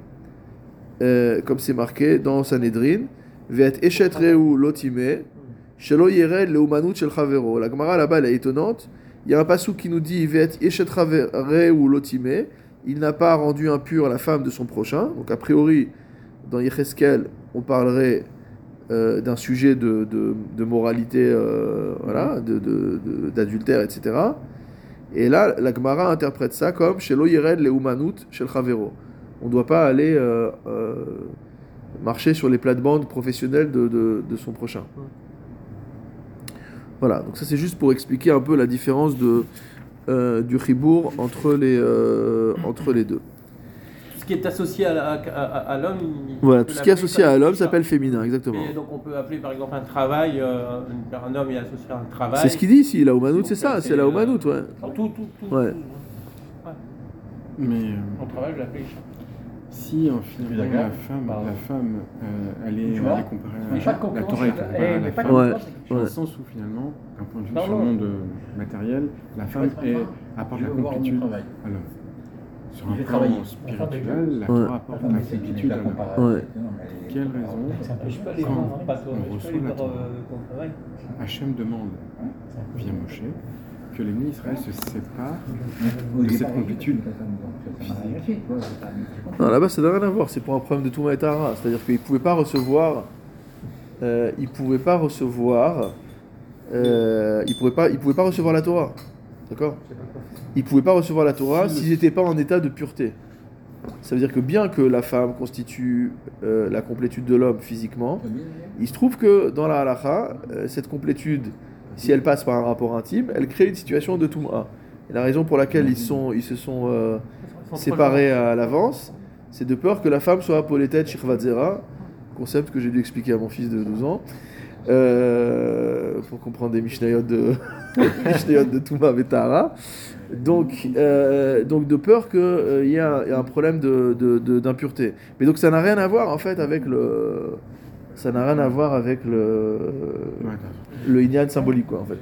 Speaker 1: euh, comme c'est marqué dans Sanhedrin. La Gemara là-bas, est étonnante. Il y a un passou qui nous dit. Il n'a pas rendu impure la femme de son prochain. Donc a priori, dans Yecheskel, on parlerait euh, d'un sujet de, de, moralité, euh, voilà, de- de- d'adultère, etc. Et là, la Gemara interprète ça comme Shelo Chavero. On ne doit pas aller euh, marcher sur les plates-bandes professionnelles de, de- de son prochain. Voilà, donc ça c'est juste pour expliquer un peu la différence de, euh, du chibour entre les, euh, entre les deux.
Speaker 2: Tout ce qui est associé à, la- à- à- à l'homme. il-
Speaker 1: Voilà, tout ce qui est associé à l'homme s'appelle féminin, exactement.
Speaker 2: Et donc on peut appeler par exemple un travail, euh, un, homme est associé à un travail.
Speaker 1: C'est ce qu'il dit ici, la Oumanout, c'est ça,
Speaker 2: c'est,
Speaker 1: la
Speaker 2: euh,
Speaker 1: Oumanout, ouais.
Speaker 2: Tout, tout, tout.
Speaker 1: Ouais.
Speaker 2: tout.
Speaker 4: Mais euh,
Speaker 2: Mon travail, je l'appelle Isha.
Speaker 4: Si en finalement la femme,
Speaker 5: Pardon.
Speaker 4: la femme, euh, elle est, elle comparée à la
Speaker 3: concurrence.
Speaker 4: Torah est
Speaker 3: eh,
Speaker 4: comparée à
Speaker 3: mais
Speaker 4: la femme.
Speaker 1: Ouais.
Speaker 4: Dans le sens où finalement, d'un point de vue sur le monde matériel, la femme est, apporte la complétude
Speaker 5: travail.
Speaker 4: à l'homme. Sur un plan spirituel, la. Torah apporte la complétude à l'homme. Quelle raison Quand on
Speaker 2: je
Speaker 4: reçoit la Torah. Hachem demande via Moshe que les Israël se séparent de cette complétude physique.
Speaker 1: Non, là-bas, ça n'a rien à voir. C'est pour un problème de Touma et Tahara. C'est-à-dire qu'ils ne pouvaient pas recevoir. Euh, ils pouvaient pas recevoir. Euh, ils pouvaient pas. Ils pouvaient pas recevoir la Torah. D'accord? Ils pouvaient pas recevoir la Torah s'ils n'étaient pas en état de pureté. Ça veut dire que bien que la femme constitue euh, la complétude de l'homme physiquement, il se trouve que dans la halakha, euh, cette complétude, si elle passe par un rapport intime, elle crée une situation de Touma. Et la raison pour laquelle ils, sont, ils se sont euh, séparés à l'avance, c'est de peur que la femme soit Poletet Shirvatzera, concept que j'ai dû expliquer à mon fils de 12 ans, euh, pour comprendre des Mishnayot de, de Touma Vetara. Donc, euh, donc de peur qu'il y ait un, un problème de- de- de- d'impureté. Mais donc ça n'a rien à voir en fait avec le... Ça n'a rien à voir avec le, le Inyan symbolique quoi en fait.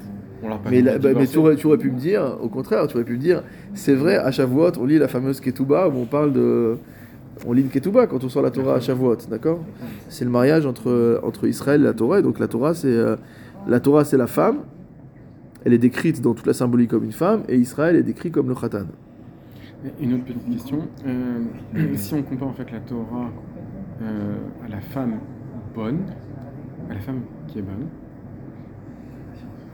Speaker 1: Mais, bah, mais tu, aurais, tu aurais pu me dire, au contraire, tu aurais pu me dire, c'est vrai, à Shavuot, on lit la fameuse Ketouba où on parle de. On lit une Ketouba quand on sort la Torah à Shavuot, d'accord? C'est le mariage entre, entre Israël et la Torah, et donc la Torah, c'est euh, la Torah, c'est la femme, elle est décrite dans toute la symbolique comme une femme, et Israël est décrit comme le Khatan.
Speaker 4: Une autre petite question. Euh, si on compare en fait la Torah euh, à la femme bonne, à la femme qui est bonne,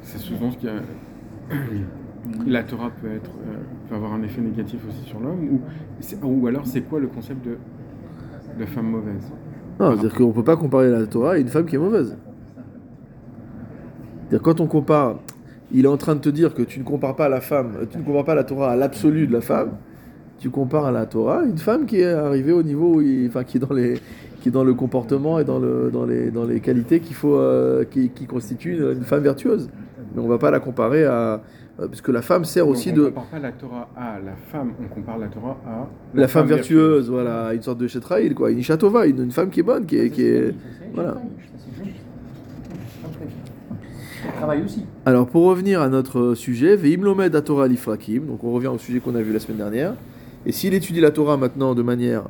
Speaker 4: c'est souvent ce qu'il y a. La Torah peut, être, euh, peut avoir un effet négatif aussi sur l'homme ou, ou alors c'est quoi le concept de, de femme mauvaise?
Speaker 1: Non, c'est-à-dire qu'on ne peut pas comparer la Torah à une femme qui est mauvaise. C'est-à-dire quand on compare, il est en train de te dire que tu ne compares pas la femme, tu ne compares pas la Torah à l'absolu de la femme, tu compares à la Torah une femme qui est arrivée au niveau où il- enfin qui est dans les qui est dans le comportement et dans le dans les dans les qualités qu'il faut euh, qui, qui constituent une, une femme vertueuse. Mais on va pas la comparer à euh, parce que la femme sert
Speaker 4: Donc,
Speaker 1: aussi
Speaker 4: on
Speaker 1: de
Speaker 4: ne compare pas la Torah à la femme, on compare la Torah à
Speaker 1: la, femme vertueuse, voilà, une sorte de Shetraïl, quoi, une Ishatova, une, une femme qui est bonne, qui est, qui est voilà.
Speaker 3: Aussi.
Speaker 1: Alors pour revenir à notre sujet, Veim lomed à Torah l'ifrakim, donc on revient au sujet qu'on a vu la semaine dernière. Et s'il étudie la Torah maintenant de manière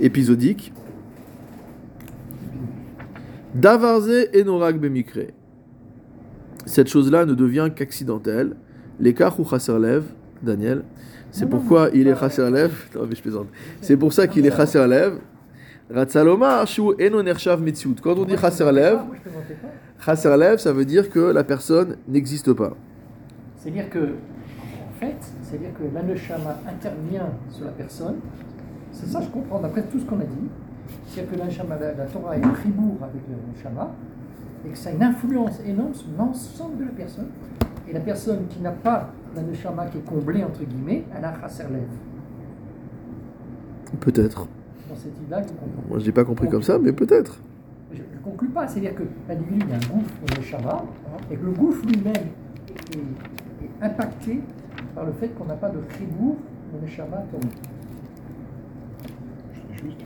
Speaker 1: épisodique, Davarze enorag bemikre. Cette chose-là ne devient qu'accidentelle. L'écart ou lev, Daniel. C'est
Speaker 3: non,
Speaker 1: pourquoi
Speaker 3: non,
Speaker 1: il est
Speaker 3: pas-
Speaker 1: lev? Non mais je plaisante. C'est pour ça qu'il est lev. Ratzaloma shu eno nershav mitziut. Quand on dit lev,
Speaker 3: Moi, je plaisantais pas.
Speaker 1: Chasser lev, ça veut dire que la personne n'existe pas.
Speaker 3: C'est-à-dire que, en fait, c'est-à-dire que l'aneshama intervient sur la personne. C'est ça, je comprends, d'après tout ce qu'on a dit. C'est-à-dire que la, la Torah est pribour avec l'aneshama, et que ça a une influence énorme sur l'ensemble de la personne. Et la personne qui n'a pas l'aneshama qui est comblée, entre guillemets, elle a un chasser lev.
Speaker 1: Peut-être.
Speaker 3: Dans cette idée-là.
Speaker 1: Moi, je l'ai pas compris comme ça, mais peut-être.
Speaker 3: Je ne conclus pas, c'est-à-dire que l'individu il y a un gouffre dans le Shabbat, et que le gouffre lui-même est, est impacté par le fait qu'on n'a pas de fribourg dans le.
Speaker 4: Je vais juste te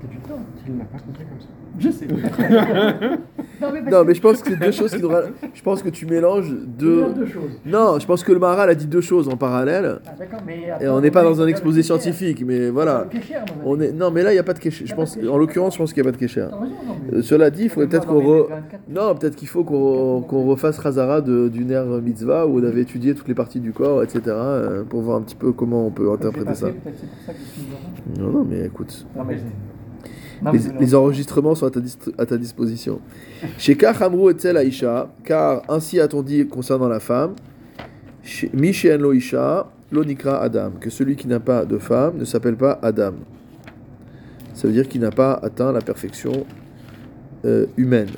Speaker 3: Peut-être du temps.
Speaker 4: qu'il n'a pas compris comme ça.
Speaker 3: Je sais. non, mais,
Speaker 1: Non, mais je pense que c'est deux choses qui devraient- Je pense que tu mélanges
Speaker 3: Il
Speaker 1: deux.
Speaker 3: a deux choses.
Speaker 1: Non, je pense que le Maharal a dit deux choses en parallèle.
Speaker 3: Ah, d'accord, mais
Speaker 1: Et on n'est pas dans un exposé scientifique, mais voilà. On est... Non, mais là, il n'y a pas de kécher. Je pense... En l'occurrence, je pense qu'il n'y a pas de kécher.
Speaker 3: T'as mais-
Speaker 1: Euh, Cela dit, il faudrait peut-être qu'on re...
Speaker 3: 24.
Speaker 1: Non, peut-être qu'il faut qu'on qu'on refasse Razara du nerf mitzvah où on avait étudié toutes les parties du corps, etc. euh, pour voir un petit peu comment on peut interpréter ça. Non, non, mais écoute.
Speaker 3: Non, mais non,
Speaker 1: Les, enregistrements sont à ta, dis- à ta disposition. Chez Kach Amrou Etzel Aisha, car ainsi a-t-on dit concernant la femme, chez- Mi She'en Lo Isha, Lo Nikra Adam, que celui qui n'a pas de femme ne s'appelle pas Adam. Ça veut dire qu'il n'a pas atteint la perfection euh, humaine.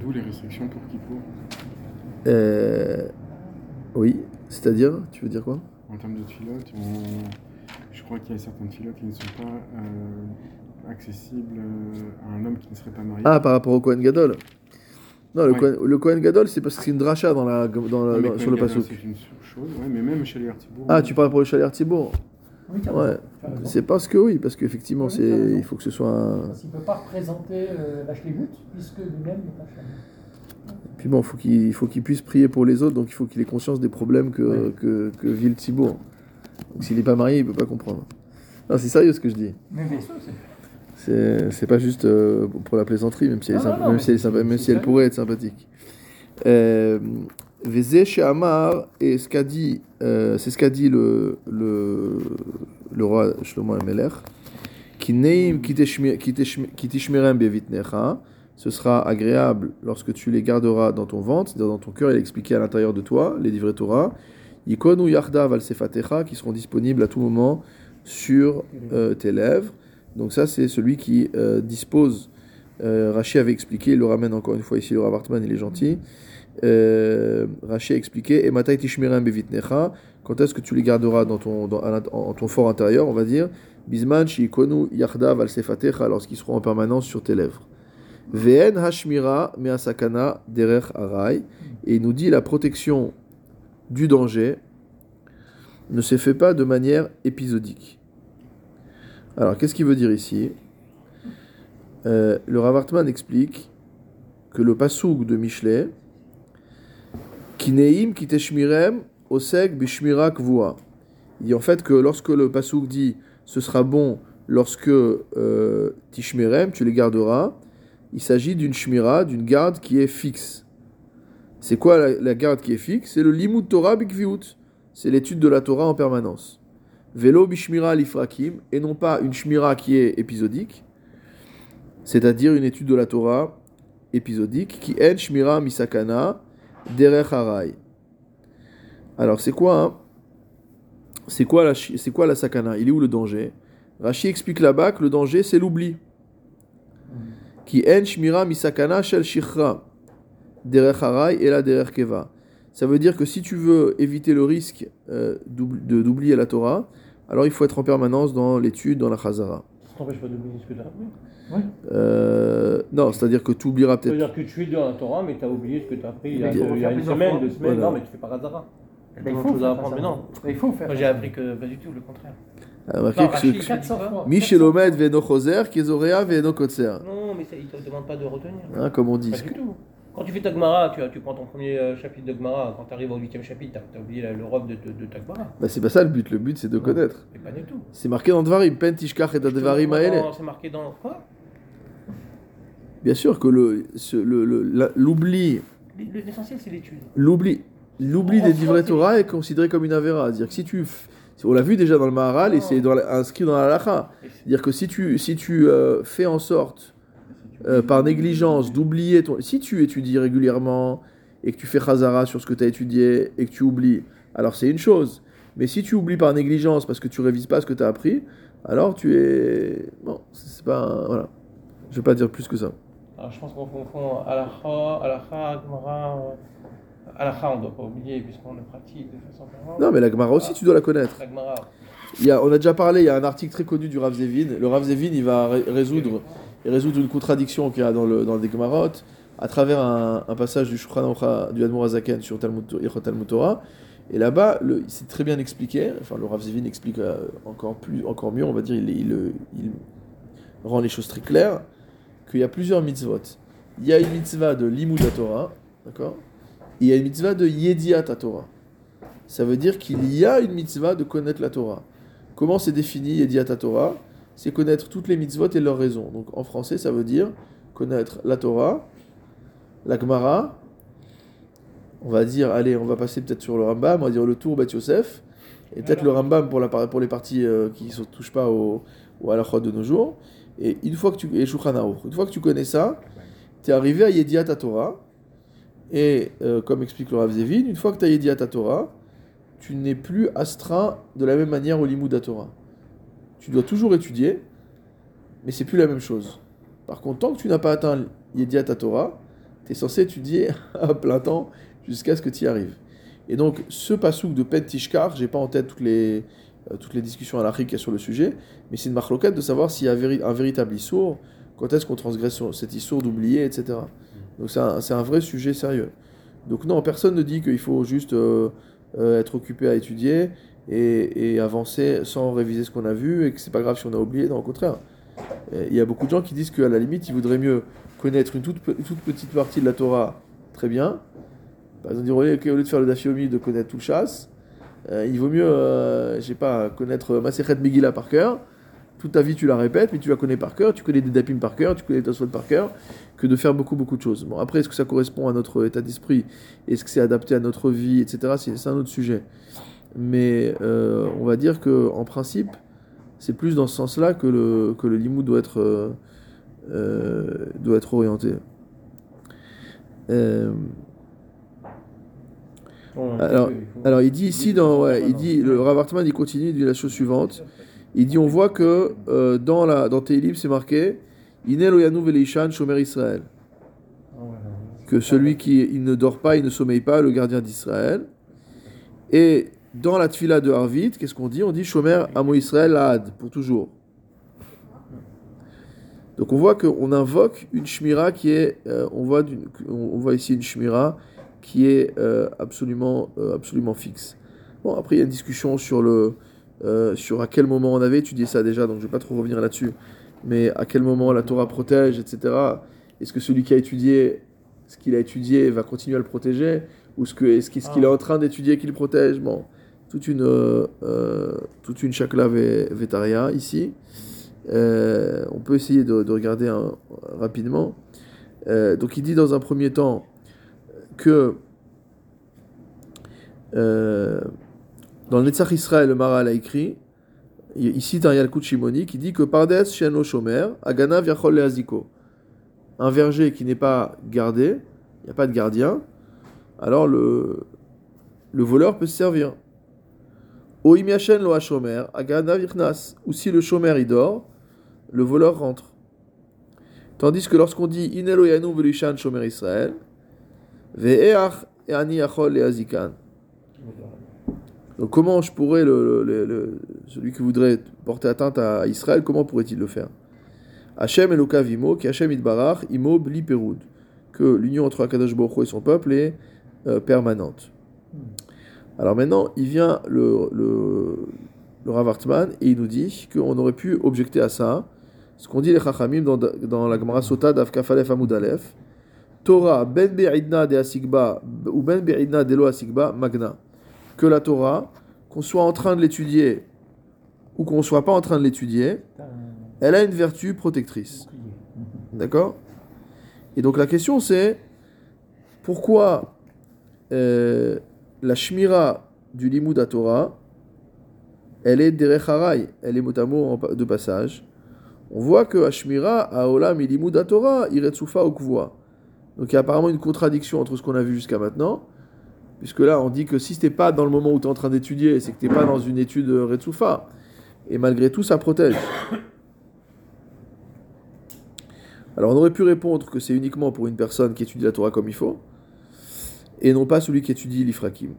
Speaker 4: D'où les restrictions pour Kippour.
Speaker 1: Euh, oui, c'est-à-dire, tu veux dire quoi?
Speaker 4: En termes de filotes, je crois qu'il y a certaines filotes qui ne sont pas euh, accessibles euh, à un homme qui ne serait pas marié.
Speaker 1: Ah, par rapport au Kohen Gadol Non, le,
Speaker 4: Ouais.
Speaker 1: Kohen, le Kohen Gadol, c'est parce que c'est une dracha dans la, dans la-
Speaker 4: Non,
Speaker 1: dans- sur le pasouk.
Speaker 4: C'est une chose, ouais, mais même chez les Artibourg.
Speaker 1: Ah, tu parles pour le chalet Thibault
Speaker 3: Oui,
Speaker 1: Ouais. C'est parce que oui, parce qu'effectivement,
Speaker 3: Oui,
Speaker 1: c'est, il faut que ce soit un...
Speaker 3: Parce qu'il ne peut pas représenter euh, la puisque lui-même n'est pas Shlemout.
Speaker 1: Puis bon, faut qu'il il faut qu'il puisse prier pour les autres, donc il faut qu'il ait conscience des problèmes que,
Speaker 3: Ouais.
Speaker 1: que, que vit le Thibault. Donc s'il n'est pas marié, il peut pas comprendre. Non, c'est sérieux ce que je dis.
Speaker 3: Mais bien sûr, c'est.
Speaker 1: C'est, pas juste euh, pour la plaisanterie, même si elle,
Speaker 3: Non, non,
Speaker 1: même si elle, sympa- même si elle pourrait être sympathique. Euh, Amar, et ce qu'a dit, euh, c'est ce qu'a dit le, le, le roi Shlomo Ameler, qui ce sera agréable lorsque tu les garderas dans ton ventre, c'est-à-dire dans ton cœur, il est expliqué à l'intérieur de toi, les livrets Torah, Yikonu Yardav al qui seront disponibles à tout moment sur euh, tes lèvres. Donc ça, c'est celui qui euh, dispose. Euh, avait expliqué, il le ramène encore une fois ici, le Rav Hartman, il est gentil. Euh, a expliqué, et matai bevitnecha, quand est-ce que tu les garderas dans ton, dans, en ton fort intérieur, on va dire, bisman shikonu yardav al sefatecha, lorsqu'ils seront en permanence sur tes lèvres. Ve'en hashmira me'asakana derech arai, et il nous dit la protection du danger ne se fait pas de manière épisodique. Alors, qu'est-ce qu'il veut dire ici? Euh, Le Rav Hartman explique que le pasouk de Michelet, Kineim kiteshmirem oseg bishmira kvua. Il dit en fait que lorsque le pasouk dit ce sera bon lorsque euh, tishmirem, tu les garderas, il s'agit d'une shmira, d'une garde qui est fixe. C'est quoi la, garde qui est fixe? C'est le limud Torah bikviut. C'est l'étude de la Torah en permanence. Velo bishmira lifrakim, et non pas une shmira qui est épisodique, c'est-à-dire une étude de la Torah épisodique, qui en shmira misakana derech harai. Alors c'est quoi hein? C'est quoi la c'est quoi la sakana? Il est où le danger? Rashi explique là-bas que le danger c'est l'oubli. Qui en shmira misakana shel shichra derech harai et la derech keva. Ça veut dire que si tu veux éviter le risque euh, d'oublier la Torah, alors il faut être en permanence dans l'étude, dans la chazara.
Speaker 2: Ça t'empêche pas d'oublier ce que tu as appris.
Speaker 1: Euh, non, c'est-à-dire que tu oublieras peut-être.
Speaker 2: C'est-à-dire que tu es dans la Torah, mais tu as oublié ce que tu as appris il y a,
Speaker 3: il
Speaker 2: y a une semaine,
Speaker 3: fois.
Speaker 2: deux semaines.
Speaker 1: Voilà.
Speaker 2: Non, mais tu fais pas Hazara.
Speaker 3: Ben, il faire
Speaker 2: à apprendre, mais non.
Speaker 3: Mais il faut faire
Speaker 2: Moi, j'ai appris que pas du tout, le contraire.
Speaker 1: Ah,
Speaker 3: 400 fois.
Speaker 1: Michelomed veno choser, kezorea veno kotser.
Speaker 2: Non, mais ça, il te demande pas de retenir.
Speaker 1: Hein, comme on dit.
Speaker 2: Pas du tout. Quand tu fais ta Gemara, tu, tu prends ton premier euh, chapitre de Gemara, quand tu arrives au huitième chapitre, tu as, oublié l'Europe de, de, de ta Gemara.
Speaker 1: Bah, c'est pas ça le but, le but c'est de connaître.
Speaker 2: Mais pas du tout.
Speaker 1: C'est marqué dans Dvarim, pen tishkach et Dvarim aele.
Speaker 2: C'est marqué dans quoi?
Speaker 1: Bien sûr que le, ce- le- le- l'oubli,
Speaker 2: Le- L'essentiel, c'est l'étude.
Speaker 1: l'oubli, l'oubli des divrei Torah est considéré comme une avéra. C'est-à-dire que si tu, on l'a vu déjà dans le Maharal et c'est inscrit dans la Lacha. C'est-à-dire que si tu, si tu euh, fais en sorte, euh, par négligence, d'oublier ton. Si tu étudies régulièrement et que tu fais chazara sur ce que tu as étudié et que tu oublies, alors c'est une chose. Mais si tu oublies par négligence parce que tu révises pas ce que tu as appris, alors tu es. Bon, c'est pas. un- Voilà. Je vais pas dire plus que ça.
Speaker 2: Alors, je pense qu'on confond Alaha, Alaha, Gemara. Alaha, on ne doit pas oublier, puisqu'on le pratique de façon permanente.
Speaker 1: Non, mais la Gemara aussi, tu dois la connaître.
Speaker 2: La Gemara.
Speaker 1: il y a, on a déjà parlé, il y a un article très connu du Rav Zevin. Le Rav Zevin, il va ré- résoudre, il résoudre une contradiction qu'il y a dans le, dans le à travers un, passage du Shulchan du Admor Azaken sur Talmud, Talmud Torah. Et là-bas, c'est très bien expliqué. Enfin, le Rav Zevin explique euh, encore, plus, encore mieux, on va dire, il, il, rend les choses très claires, qu'il y a plusieurs mitzvot. Il y a une mitzvah de Limud Torah, d'accord? Et il y a une mitzvah de Yediat Torah. Ça veut dire qu'il y a une mitzvah de connaître la Torah. Comment c'est défini Yediat Torah C'est connaître toutes les mitzvot et leurs raisons. Donc en français, ça veut dire connaître la Torah, la Gemara, on va dire, allez, on va passer peut-être sur le Rambam, on va dire le Tour Bat Yosef, et peut-être le Rambam pour, la, pour les parties euh, qui ne touchent pas au, au halachot de nos jours. Et une fois que tu et une fois que tu connais ça, tu es arrivé à Yediat Torah. Et euh, comme explique le Rav Zevin, une fois que tu as Yediat Torah, tu n'es plus astreint de la même manière au Limud Torah. Tu dois toujours étudier, mais c'est plus la même chose. Par contre, tant que tu n'as pas atteint Yediat Torah, tu es censé étudier à plein temps jusqu'à ce que tu y arrives. Et donc, ce pasouk de Pet Tishkar, j'ai pas en tête toutes les, euh, discussions à qu'il y a sur le sujet, mais c'est une marloquette de savoir s'il y a un véritable issour, quand est-ce qu'on transgresse cet issour d'oublier, etc. Donc, c'est un, c'est un vrai sujet sérieux. Donc, non, personne ne dit qu'il faut juste euh, euh, être occupé à étudier et, avancer sans réviser ce qu'on a vu et que c'est pas grave si on a oublié, non, au contraire. Il y a beaucoup de gens qui disent qu'à la limite, ils voudraient mieux connaître une toute, petite partie de la Torah très bien. Par exemple, dire, au lieu de faire le dafiomi, de connaître tout le chasse, euh, il vaut mieux, euh, je sais pas, connaître Masechet Megillah par cœur. Toute ta vie, tu la répètes, mais tu la connais par cœur, tu connais des dapim par cœur, tu connais des Tosfot par cœur, que de faire beaucoup, beaucoup de choses. Bon, après, est-ce que ça correspond à notre état d'esprit? Est-ce que c'est adapté à notre vie, etc. C'est un autre sujet. Mais euh, on va dire que en principe, c'est plus dans ce sens-là que le, que le limou doit être, euh, euh, doit être orienté. Euh,
Speaker 2: Bon,
Speaker 1: Alors- alors il dit ici dans ouais, il dit le Rav Hartman, il continue il dit la chose suivante. Il dit on voit que dans la dans c'est marqué Inel Oyanu Velishan Shomer Israël
Speaker 2: Ah,
Speaker 1: que celui qui il ne dort pas, il ne sommeille pas, le gardien d'Israël. Et dans la tfila de Harvit, qu'est-ce qu'on dit? On dit Shomer Amo Israël Lahad, pour toujours. Donc on voit qu'on invoque une shmira qui est, euh, on, voit on voit ici une shmira qui est euh, absolument, euh, absolument fixe. Bon, après il y a une discussion sur, le, sur à quel moment on avait étudié ça déjà, donc je ne vais pas trop revenir là-dessus, mais à quel moment la Torah protège, etc. Est-ce que celui qui a étudié ce qu'il a étudié va continuer à le protéger? Ou est-ce qu'il ce qu'il est en train d'étudier qui le protège? Bon, toute une, euh, euh, toute chakla ve- vetaria ici. Euh, on peut essayer de, de regarder rapidement. Donc il dit dans un premier temps que dans le Netzach Israël, le Maral a écrit, cite un Yalkut Shimoni qui dit que Pardes Sheno Shomer, Agana Viachol Leaziko. Un verger qui n'est pas gardé, il n'y a pas de gardien, alors le, le voleur peut se servir. Ou si le Shomer il dort, le voleur rentre. Tandis que lorsqu'on dit Inelo Yanu Velishan Shomer Israël, Ve'each Eani Achol Leazikan. Donc comment je pourrais, le, le- le- celui qui voudrait porter atteinte à Israël, comment pourrait-il le faire? Hachem Elokav Imo, qui Hachem Idbarach, Imo Bli Peroud. Que l'union entre Akadosh Baruch et son peuple est euh, permanente. Alors maintenant, il vient le, le, Rav Hartman et il nous dit qu'on aurait pu objecter à ça, ce qu'on dit les Chachamim dans, dans la Gemara Sota d'Avkafalef Amud Aleph, Torah ben be'idna de asigba ou ben be'idna de lo asigba magna. Que la Torah, qu'on soit en train de l'étudier ou qu'on soit pas en train de l'étudier, elle a une vertu protectrice. D'accord? Et donc la question c'est pourquoi euh, la shmira du limud à Torah, elle est derech harai, elle est mot à mot de passage. On voit que Ashmira, Aolam et limud à Torah, iretsufa ou kvoa. Donc il y a apparemment une contradiction entre ce qu'on a vu jusqu'à maintenant, puisque là on dit que si t'es pas dans le moment où tu es en train d'étudier, c'est que t'es pas dans une étude euh, retsufa. Et malgré tout, ça protège. Alors on aurait pu répondre que c'est uniquement pour une personne qui étudie la Torah comme il faut, et non pas celui qui étudie l'Ifrakim.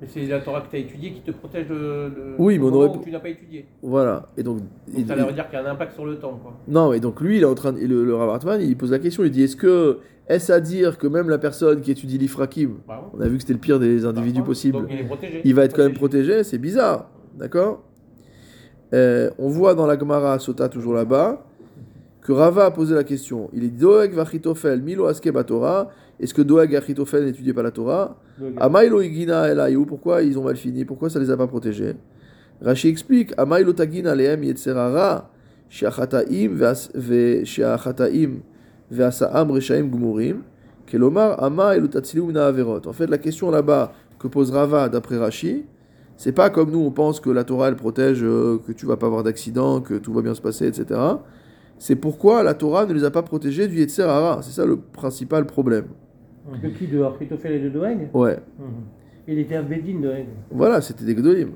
Speaker 2: Mais c'est la Torah que tu as étudiée qui te protège de. de-
Speaker 1: Oui, mais on aurait-
Speaker 2: où tu n'as pas étudié.
Speaker 1: Voilà. Et donc,
Speaker 2: Donc
Speaker 1: il-
Speaker 2: ça
Speaker 1: il-
Speaker 2: veut dire qu'il y a un impact sur le temps, quoi.
Speaker 1: non, et donc lui, il est en train, de- le, le Rav Hartman, il pose la question, il dit, est-ce que est-ce à dire que même la personne qui étudie l'Ifrakim,
Speaker 2: Bravo.
Speaker 1: on a vu que c'était le pire des individus possibles,
Speaker 2: Donc il est protégé.
Speaker 1: il va être quand même protégé, c'est bizarre, d'accord? Euh, On voit dans la Gemara Sota toujours là-bas que Rava a posé la question. Il est Doeg vachitofel milo aske batora. Est-ce que Doeg et Achitofel n'étudiaient pas la Torah Amailo igina elayu. Pourquoi ils ont mal fini? Pourquoi ça les a pas protégés? Rashi explique Amailo tagina lehem yetzerara sheachataim ve'as- ve- sheachataim ve'asaam reshaim gumurim. Kelomar ama elu tatziliu mina averot. En fait, la question là-bas que pose Rava d'après Rashi, c'est pas comme nous on pense que la Torah elle protège, euh, que tu vas pas avoir d'accident, que tout va bien se passer, etc. C'est pourquoi la Torah ne les a pas protégés du Yetzer Hara. C'est ça le principal problème.
Speaker 3: De qui De Achitophel et de Doeg
Speaker 1: Ouais.
Speaker 3: Il était un Bédine de Doeg.
Speaker 1: Voilà, c'était des Gdolim.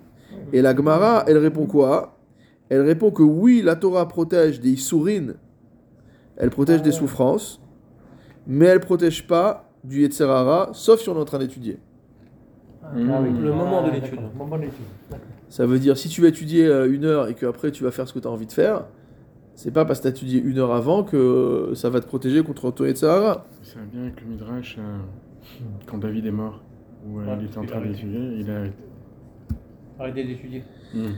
Speaker 1: Et la Gemara, elle répond quoi? Elle répond que oui, la Torah protège des Issourines, elle protège
Speaker 3: Ah
Speaker 1: des
Speaker 3: ouais.
Speaker 1: souffrances, mais elle protège pas du Yetzer Hara, sauf si on est en train d'étudier.
Speaker 3: Ah,
Speaker 4: Mmh.
Speaker 3: oui.
Speaker 2: Le moment de
Speaker 3: Ah,
Speaker 2: l'étude.
Speaker 3: d'accord, Le moment de l'étude.
Speaker 1: Ça veut dire, si tu vas étudier euh, une heure et qu'après tu vas faire ce que tu as envie de faire, c'est pas parce que tu as étudié une heure avant que ça va te protéger contre ton Yetzer Hara.
Speaker 4: Ça va bien avec le Midrash, euh, quand David est mort, où euh,
Speaker 2: Ouais,
Speaker 4: il était en train d'étudier, il a arrêté.
Speaker 2: D'étudier.
Speaker 4: Hmm.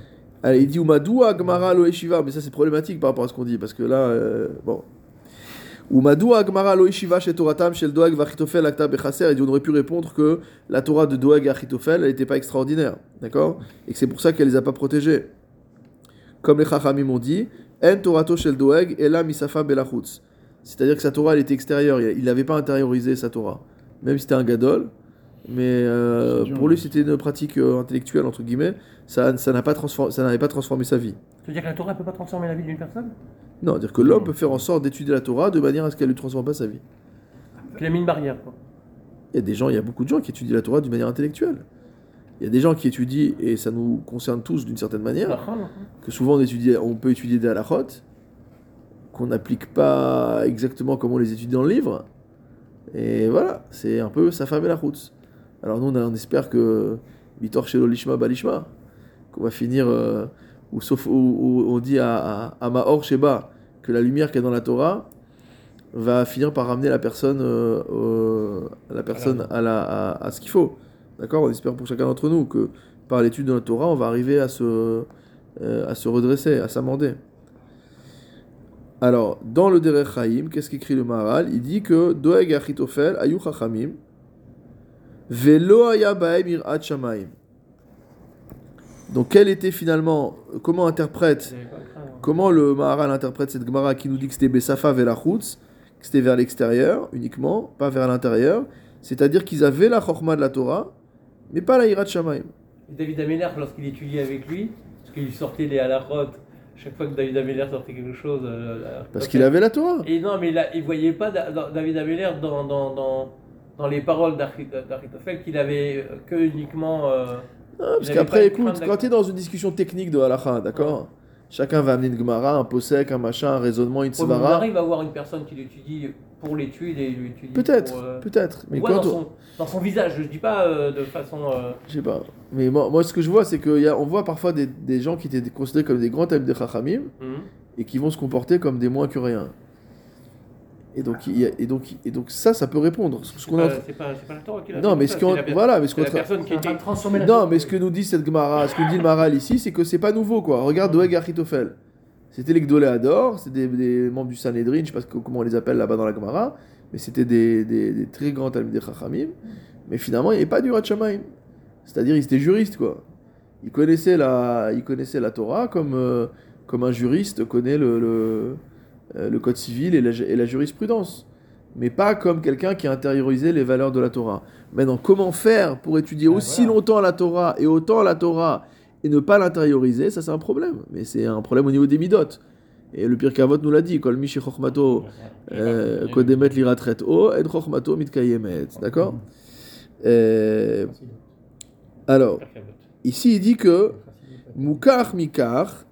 Speaker 1: Allez, il dit Umadua Gmara lo Yeshiva, mais ça c'est problématique par rapport à ce qu'on dit, parce que là, euh, bon. Umadua Gmara lo Yeshiva chez Toratam, chez le Doag Vachitofel Akta Bechaser, il dit on aurait pu répondre que la Torah de Doag et Achitofel, elle n'était pas extraordinaire, d'accord? Et que c'est pour ça qu'elle les a pas protégés. Comme les Chachamim ont dit, En Torato shel Doeg, Ela Misafa Belachutz. C'est-à-dire que sa Torah, elle était extérieure, il n'avait pas intériorisé sa Torah. Même si c'était un gadol, mais euh,
Speaker 4: dur,
Speaker 1: pour lui
Speaker 4: hein.
Speaker 1: c'était une pratique euh, intellectuelle, entre guillemets, ça ça n'a pas transformé, ça n'avait pas transformé sa vie.
Speaker 2: Tu veux dire que la Torah ne peut pas transformer la vie d'une personne?
Speaker 1: Non, dire que l'homme peut faire en sorte d'étudier la Torah de manière à ce qu'elle ne transforme pas sa vie.
Speaker 2: Il a mis une barrière, quoi.
Speaker 1: Il y a des gens, il y a beaucoup de gens qui étudient la Torah d'une manière intellectuelle. Il y a des gens qui étudient, et ça nous concerne tous d'une certaine manière, que souvent on, étudie, on peut étudier des halachot, qu'on n'applique pas exactement comme on les étudie dans le livre. Et voilà, c'est un peu sa femme et la route. Alors nous, on, espère que Bitor Shelo Lishma Balishma, qu'on va finir, euh, ou sauf où, on dit à, à, à Mahor Sheba que la lumière qu'il y a dans la Torah va finir par ramener la personne, euh, la personne à, la, à ce qu'il faut. D'accord On espère pour chacun d'entre nous que par l'étude de la Torah, on va arriver à se, euh, à se redresser, à s'amender. Alors, dans le Derech Chaim, qu'est-ce qu'écrit le Maharal? Il dit que Doeg Achitofel ayu chachamim velo. Donc, quel était finalement, comment interprète, comment le Maharal interprète cette Gemara qui nous dit que c'était Besafa velachutz, que c'était vers l'extérieur uniquement, pas vers l'intérieur, c'est-à-dire qu'ils avaient la chorma de la Torah, mais pas la irat shamayim.
Speaker 2: Et David Ameller, lorsqu'il étudiait avec lui, parce qu'il sortait les halachot, chaque fois que David Ameller sortait quelque chose. euh,
Speaker 1: Parce qu'il avait la Torah.
Speaker 2: Et non, mais là, il voyait pas Da- Da- David Ameller dans, dans, dans, dans les paroles d'Achit- d'Achitophel qu'il avait euh, que uniquement. euh,
Speaker 1: Ah, parce qu'après, écoute, quand tu es dans une discussion technique de halakha, d'accord Chacun va amener une gemara, un posek, un machin, un raisonnement, une
Speaker 2: mais on arrive à voir une personne qui l'étudie pour l'étude et lui étudie
Speaker 1: Peut-être,
Speaker 2: euh,
Speaker 1: peut-être. Mais quand
Speaker 2: dans,
Speaker 1: on-
Speaker 2: son, dans son visage, je dis pas euh, de façon. euh,
Speaker 1: Je sais pas. Mais moi, moi, ce que je vois, c'est qu'on voit parfois des, des gens qui étaient considérés comme des grands thèmes de Chachamim
Speaker 2: hum.
Speaker 1: et qui vont se comporter comme des moins que rien. Et donc, il y a- et donc, et donc ça, ça peut répondre. Ce
Speaker 2: C'est
Speaker 1: qu'on
Speaker 2: c'est pas, pas la Torah qui l'a
Speaker 1: Non,
Speaker 2: fait
Speaker 1: mais ce qu'on voilà, mais ce qu'on
Speaker 2: la personne qui
Speaker 3: la
Speaker 1: Non, mais ce que nous dit cette Gemara, ce que dit le Maral ici, c'est que c'est pas nouveau, quoi. Regarde Doeg Achitophel. C'était les Gdoléador, c'était des, des membres du Sanhedrin, je sais pas comment on les appelle là-bas dans la Gemara, mais c'était des, des, des très grands Talmudei Chachamim. Mais finalement, il n'y avait pas du Ratchamaim. C'est-à-dire, ils étaient juristes, quoi. Ils connaissaient la, ils connaissaient la Torah comme, euh, comme un juriste connaît le, le, euh, le code civil et la, et la jurisprudence. Mais pas comme quelqu'un qui a intériorisé les valeurs de la Torah. Maintenant, comment faire pour étudier
Speaker 3: Ah,
Speaker 1: aussi
Speaker 3: voilà.
Speaker 1: longtemps la Torah et autant la Torah et ne pas l'intérioriser, ça c'est un problème. Mais c'est un problème au niveau des midotes. Et le pire nous l'a dit, Kol Mishi Chochmato, euh, Kodemet Liratret O, et Mitkayemet. D'accord? Euh, Alors, ici il dit que Mukar Mikar,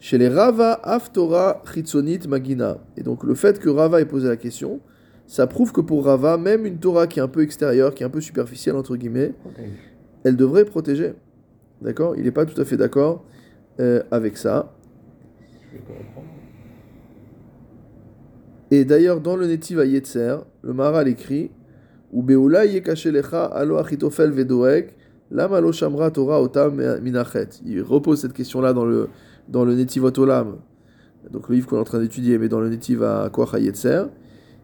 Speaker 1: chez les Rava Aftora Chitzonit Magina. Et donc le fait que Rava ait posé la question, ça prouve que pour Rava, même une Torah qui est un peu extérieure, qui est un peu superficielle, entre guillemets, elle devrait protéger. D'accord? Il n'est pas tout à fait d'accord euh, avec ça. Et d'ailleurs, dans le Netiv à Yetzer, le Maharal écrit Ou Beoula yekashelecha alo achitofel vedoek, lama lo shamra Torah otam minachet. Il repose cette question-là dans le, dans le Netivot Olam, donc le livre qu'on est en train d'étudier, mais dans le Netiv à Koach Yetzer.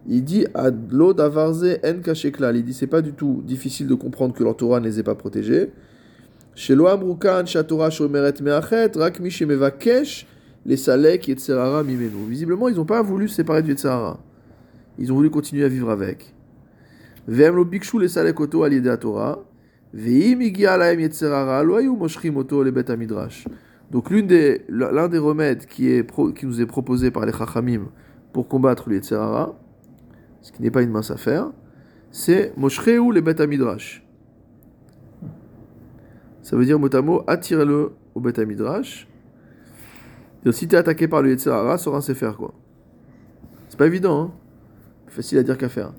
Speaker 1: Il dit Adlo davarze en kasheklal. Il dit c'est pas du tout difficile de comprendre que leur Torah ne les ait pas protégés. Shelo amrukan shatora shomeret meachet, rak mi shemevakesh les salek yetzerara mimenu. Visiblement, ils n'ont pas voulu se séparer du yetzerara. Ils ont voulu continuer à vivre avec. Les salek oto al yedei Torah. Ve'im igia lahem yetzerara lo hayu moshchim oto le bet midrash. Donc l'une des- l'un des remèdes qui, est qui nous est proposé par les Chachamim pour combattre le yetzerara, ce qui n'est pas une mince affaire, c'est moshcheu le bet midrash. Ça veut dire mot à mot, attirez-le au bet midrash. Donc, si tu es attaqué par le Yetzirara, sort un Sefer, quoi. C'est pas évident, hein. Facile à dire qu'à faire.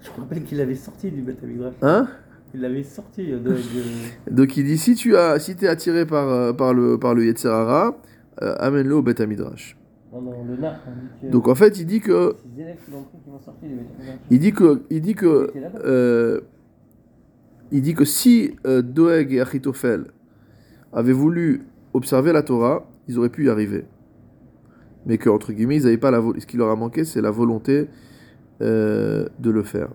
Speaker 5: Je me rappelle qu'il l'avait sorti du Beth Midrash.
Speaker 1: Hein?
Speaker 5: Il l'avait sorti euh, de. de-
Speaker 1: Donc il dit, si tu as, si es attiré par, euh, par le, par le Yetzirara, euh, amène-le au Bet Midrash.
Speaker 2: Non, non, le Nar, on dit que.
Speaker 1: Donc en fait, il dit que,
Speaker 2: qui qui
Speaker 1: il dit que, il dit que,
Speaker 2: Il
Speaker 1: dit que si euh, Doeg et Achitophel avaient voulu observer la Torah, ils auraient pu y arriver. Mais que, entre guillemets, ils n'avaient pas la Ce qui leur a manqué, c'est la volonté euh, de le faire.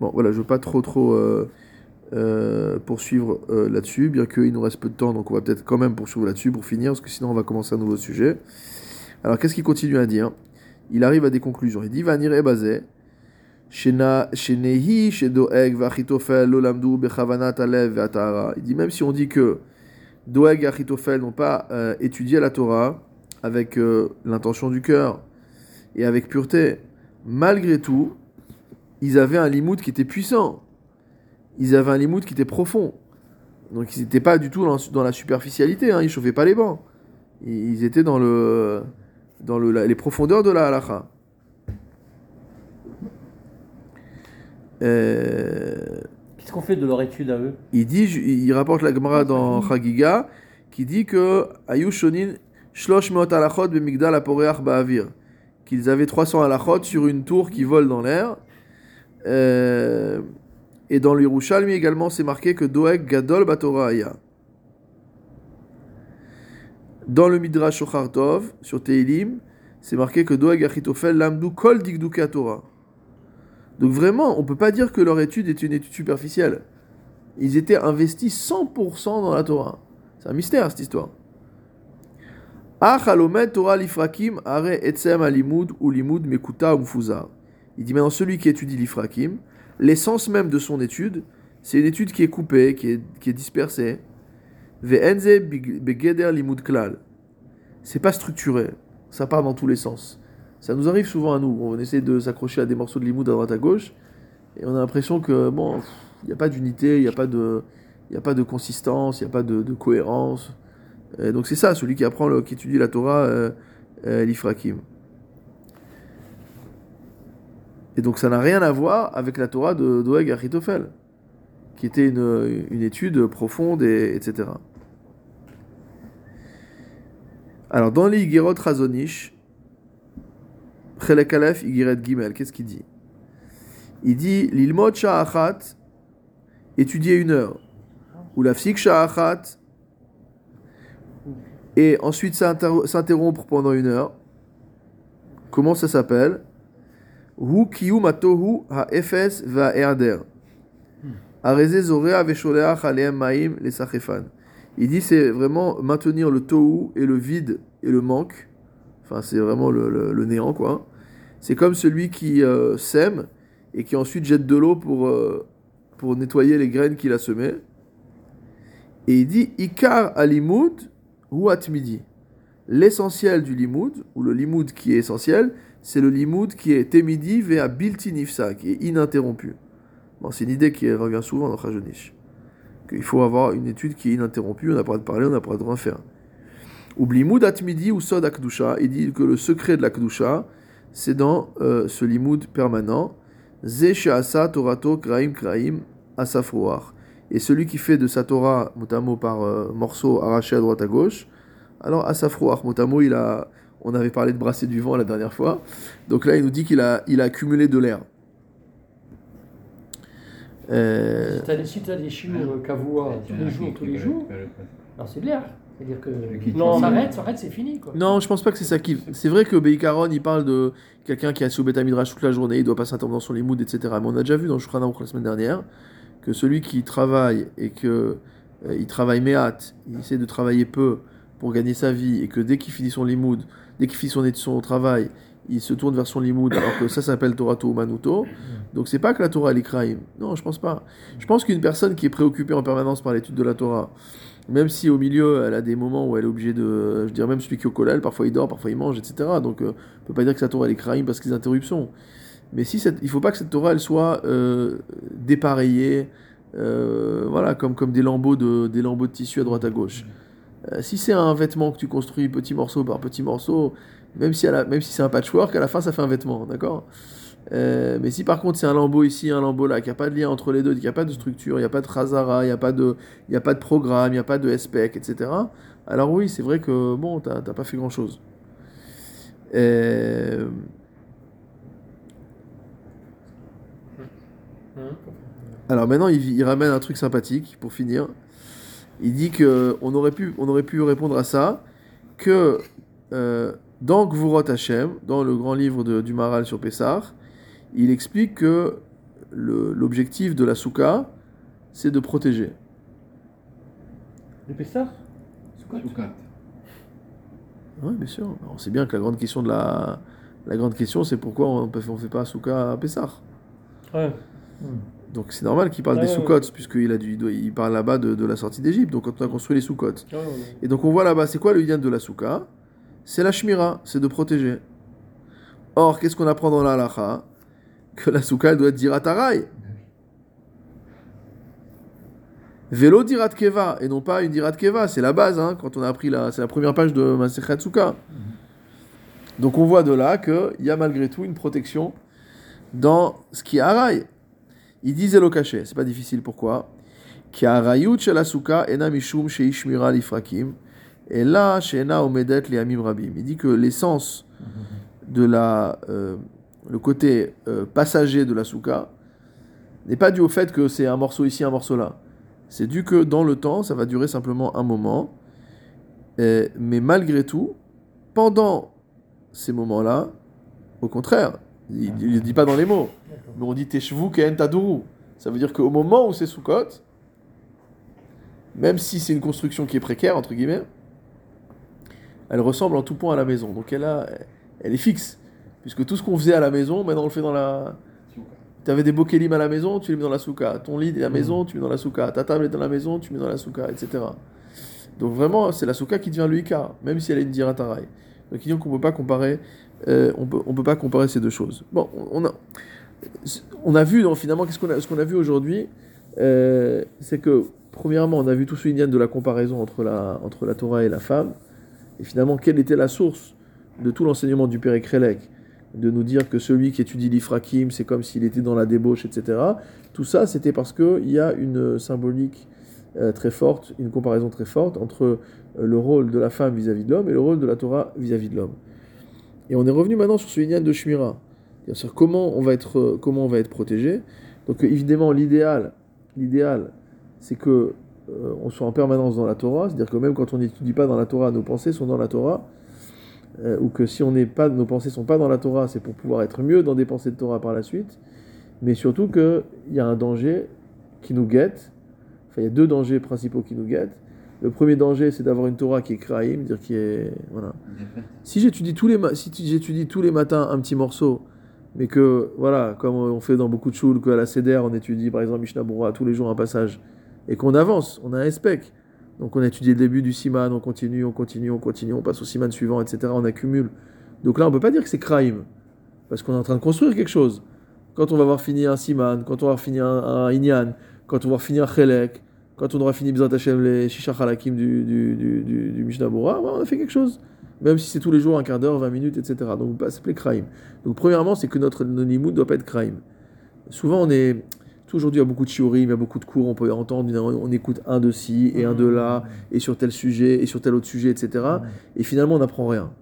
Speaker 1: Bon, voilà, je ne veux pas trop, trop euh, poursuivre là-dessus, bien qu'il nous reste peu de temps, donc on va peut-être quand même poursuivre là-dessus pour finir, parce que sinon on va commencer un nouveau sujet. Alors, qu'est-ce qu'il continue à dire? Il arrive à des conclusions. Il dit Vanir basé. Shenehi, Shedoeg, Vachitofel, Lolamdu, Bechavanat, Alev, Ve'atahara. Il dit même si on dit que Doeg et Achitophel n'ont pas euh, étudié la Torah avec euh, l'intention du cœur et avec pureté, malgré tout, ils avaient un limoud qui était puissant. Ils avaient un limoud qui était profond. Donc ils n'étaient pas du tout dans, la superficialité, hein, ils chauffaient pas les bancs. Ils étaient dans, le, dans le, les profondeurs de la halakha.
Speaker 5: Qu'est-ce qu'on fait de leur étude à eux
Speaker 1: il dit, il rapporte la Gemara dans Chagiga, qui dit que Ayushonin shlosh meot alachot bemigdal aporeach ba'avir, qu'ils avaient 300 alachot sur une tour qui vole dans l'air. Euh, et dans l'Irushalmi également, c'est marqué que Doeg gadol batorah aya. Dans le Midrash Shochartov, sur Teilim, c'est marqué que Doeg achitofel lamdu kol digduke Torah. Donc vraiment, on peut pas dire que leur étude est une étude superficielle. Ils étaient investis 100% dans la Torah. C'est un mystère cette histoire. Torah lifrakim alimud ou limud mekuta umfuza. Il dit maintenant celui qui étudie l'ifrakim, l'essence même de son étude, c'est une étude qui est coupée, qui est, qui est dispersée. Ve'enze begeder limud klal. C'est pas structuré, ça part dans tous les sens. Ça nous arrive souvent à nous. On essaie de s'accrocher à des morceaux de limoud à droite à gauche, et on a l'impression que bon, il n'y a pas d'unité, il n'y a pas de, a pas de consistance, il n'y a pas de, cohérence. Donc c'est ça, celui qui apprend, qui étudie la Torah, euh, euh, l'Ifrakim. Et donc ça n'a rien à voir avec la Torah de Doeg Achitophel, qui était une, une étude profonde, et, etc. Alors dans les Igérot Razonish, Gimel, qu'est-ce qu'il dit? Il dit L'ilmot Sha'achat, étudier une heure, ou la Fsik Sha'achat, et ensuite s'inter- s'interrompre pendant une heure. Comment ça s'appelle? Hu atohu ha'efes ma'im. Il dit c'est vraiment maintenir le tohu et le vide et le manque. Enfin, c'est vraiment le néant, quoi. C'est comme celui qui euh, sème et qui ensuite jette de l'eau pour, euh, pour nettoyer les graines qu'il a semées. Et il dit Ikar alimud ou atmidi. L'essentiel du limoud, ou le limoud qui est essentiel, c'est le limoud qui est temidi vea bilti nifsa, qui est ininterrompu. C'est une idée qui revient souvent dans Khajonish. Qu'il faut avoir une étude qui est ininterrompue, on n'a pas de parler, on n'a pas de rien faire. Ou limoud atmidi ou sod akdusha, il dit que le secret de la c'est dans euh, ce limoud permanent. Ze she'asa torato kraim kraim asafroach. et celui qui fait de sa Torah, motamo par euh, morceaux arrachés à droite à gauche, alors Asafro motamo, il a, on avait parlé de brasser du vent la dernière fois, donc là il nous dit qu'il a, il a accumulé de l'air. Euh,
Speaker 3: Si tu as, des chiours kavoua tous les jours, tous les jours, c'est de l'air. C'est-à-dire que
Speaker 2: Non,
Speaker 3: non,
Speaker 2: mais-
Speaker 3: s'arrête, s'arrête, c'est fini. Quoi.
Speaker 1: Non, je pense pas que c'est ça qui. C'est vrai que Beikaron, il parle de quelqu'un qui a sous Beth Midrash toute la journée, il doit pas s'interrompre dans son limoud, etc. Mais on a déjà vu dans Shulchan la semaine dernière que celui qui travaille et que euh, il travaille méhat, il essaie de travailler peu pour gagner sa vie et que dès qu'il finit son limoud, dès qu'il finit son, son travail, il se tourne vers son limoud, alors que ça s'appelle Torah Manuto. Donc c'est pas que la Torah elle est kraïm. Non, je pense pas. Je pense qu'une personne qui est préoccupée en permanence par l'étude de la Torah, même si au milieu elle a des moments où elle est obligée de. Je dirais même celui qui est au collège, parfois il dort, parfois il mange, etc. Donc euh, on peut pas dire que sa Torah elle est kraïm parce qu'il y a des interruptions. Mais si cette, il faut pas que cette Torah elle soit euh, dépareillée, euh, voilà, comme, comme des, lambeaux de, des lambeaux de tissu à droite à gauche. Euh, si c'est un vêtement que tu construis petit morceau par petit morceau, même si, même si c'est un patchwork, à la fin ça fait un vêtement, d'accord? Euh, mais si par contre c'est un lambeau ici, un lambeau là, qu'il n'y a pas de lien entre les deux, qu'il n'y a pas de structure, il n'y a pas de Khazara, il n'y a, pas de- a pas de programme, il n'y a pas de SPEC, etc. Alors oui, c'est vrai que bon, t'as pas fait grand chose. Alors maintenant, il, ramène un truc sympathique pour finir. Il dit que on aurait pu, on aurait pu répondre à ça que euh, dans Gvurot Hashem, dans le grand livre de- du Maral sur Pessah, il explique que le- l'objectif de la souka, c'est de protéger.
Speaker 3: Le Pessah
Speaker 1: Oui, bien sûr. On sait bien que la grande question de la, la grande question, c'est pourquoi on ne fait pas souka à Pessah.
Speaker 2: Ouais.
Speaker 1: Donc c'est normal qu'il parle
Speaker 2: Ouais,
Speaker 1: des
Speaker 2: ouais,
Speaker 1: puisqu'il a dû, il parle là-bas de, de la sortie d'Égypte. Donc quand on a construit les
Speaker 2: ouais, ouais.
Speaker 1: Et donc on voit là-bas, c'est quoi le lien de la souka? C'est la shmira, c'est de protéger. Or, qu'est-ce qu'on apprend dans la halacha? que la souka doit être dirataraï. Vélo dirat keva, et non pas une dirat keva, c'est la base, hein, quand on a appris la, c'est la première page de Masechet Souka. Mhm. Donc on voit de là qu'il y a malgré tout une protection dans ce qui est haraï. Ils disent Elo caché, c'est pas difficile, pourquoi? Il dit que l'essence mhm. de la. Euh, le côté euh, passager de la souka n'est pas dû au fait que c'est un morceau ici, un morceau là. C'est dû que dans le temps, ça va durer simplement un moment. Mais malgré tout, pendant ces moments-là, au contraire, il ne dit pas dans les mots, mais on dit Teshvu Ken Taduru. Ça veut dire qu'au moment où c'est Sukkot, même si c'est une construction qui est précaire, entre guillemets, elle ressemble en tout point à la maison. Donc elle, a, elle est fixe. Puisque tout ce qu'on faisait à la maison, maintenant on le fait dans la. Tu avais des beaux kélim à la maison, tu les mets dans la souka. Ton lit est à la maison, tu mets dans la souka. Ta table est dans la maison, tu mets dans la souka, etc. Donc vraiment, c'est la souka qui devient le Ika, même si elle est une diratarai. Donc il dit qu'on ne peut pas comparer, euh, on peut, on peut pas comparer ces deux choses. Bon, on a, on a vu, donc, finalement, qu'est-ce qu'on a, ce qu'on a vu aujourd'hui, euh, c'est que premièrement, on a vu tout ce lien de la comparaison entre la, entre la Torah et la femme, et finalement, quelle était la source de tout l'enseignement du Père Krelek, de nous dire que celui qui étudie l'Ifrakim, c'est comme s'il était dans la débauche, etc. Tout ça, c'était parce qu'il y a une symbolique euh, très forte, une comparaison très forte entre euh, le rôle de la femme vis-à-vis de l'homme et le rôle de la Torah vis-à-vis de l'homme. Et on est revenu maintenant sur ce lien de Shmira, c'est-à-dire comment on va être, euh, comment on va être protégé. Donc évidemment, l'idéal, l'idéal, c'est que on soit en permanence dans la Torah, c'est-à-dire que même quand on n'étudie pas dans la Torah, nos pensées sont dans la Torah, euh, ou que si on n'est pas, nos pensées sont pas dans la Torah, c'est pour pouvoir être mieux dans des pensées de Torah par la suite, mais surtout qu'il y a un danger qui nous guette. Enfin, il y a deux dangers principaux qui nous guettent. Le premier danger, c'est d'avoir une Torah qui est kraïm, dire qui est voilà. Si j'étudie tous les si j'étudie tous les matins un petit morceau, mais que voilà, comme on fait dans beaucoup de choules, qu'à la CDR on étudie par exemple Mishnah Berurah tous les jours un passage, et qu'on avance, on a un spec. Donc on a étudié le début du siman, on continue, on continue, on continue, on passe au siman suivant, etc. On accumule. Donc là, on peut pas dire que c'est kraïm, parce qu'on est en train de construire quelque chose. Quand on va avoir fini un siman, quand on va avoir fini un, inyan, quand on va avoir fini un chelek, quand on aura fini Bezat Hashem les shisha halakim du, du, du, du, Mishnah ouais, on a fait quelque chose. Même si c'est tous les jours, un quart d'heure, 20 minutes, etc. Donc ça s'appelait kraïm. Donc premièrement, c'est que notre nonimoud ne doit pas être kraïm. Souvent, on est Aujourd'hui, il y a beaucoup de shiurim, il y a beaucoup de cours, on peut entendre, on écoute un de ci et un de là, et sur tel sujet, et sur tel autre sujet, etc. Et finalement, on n'apprend rien.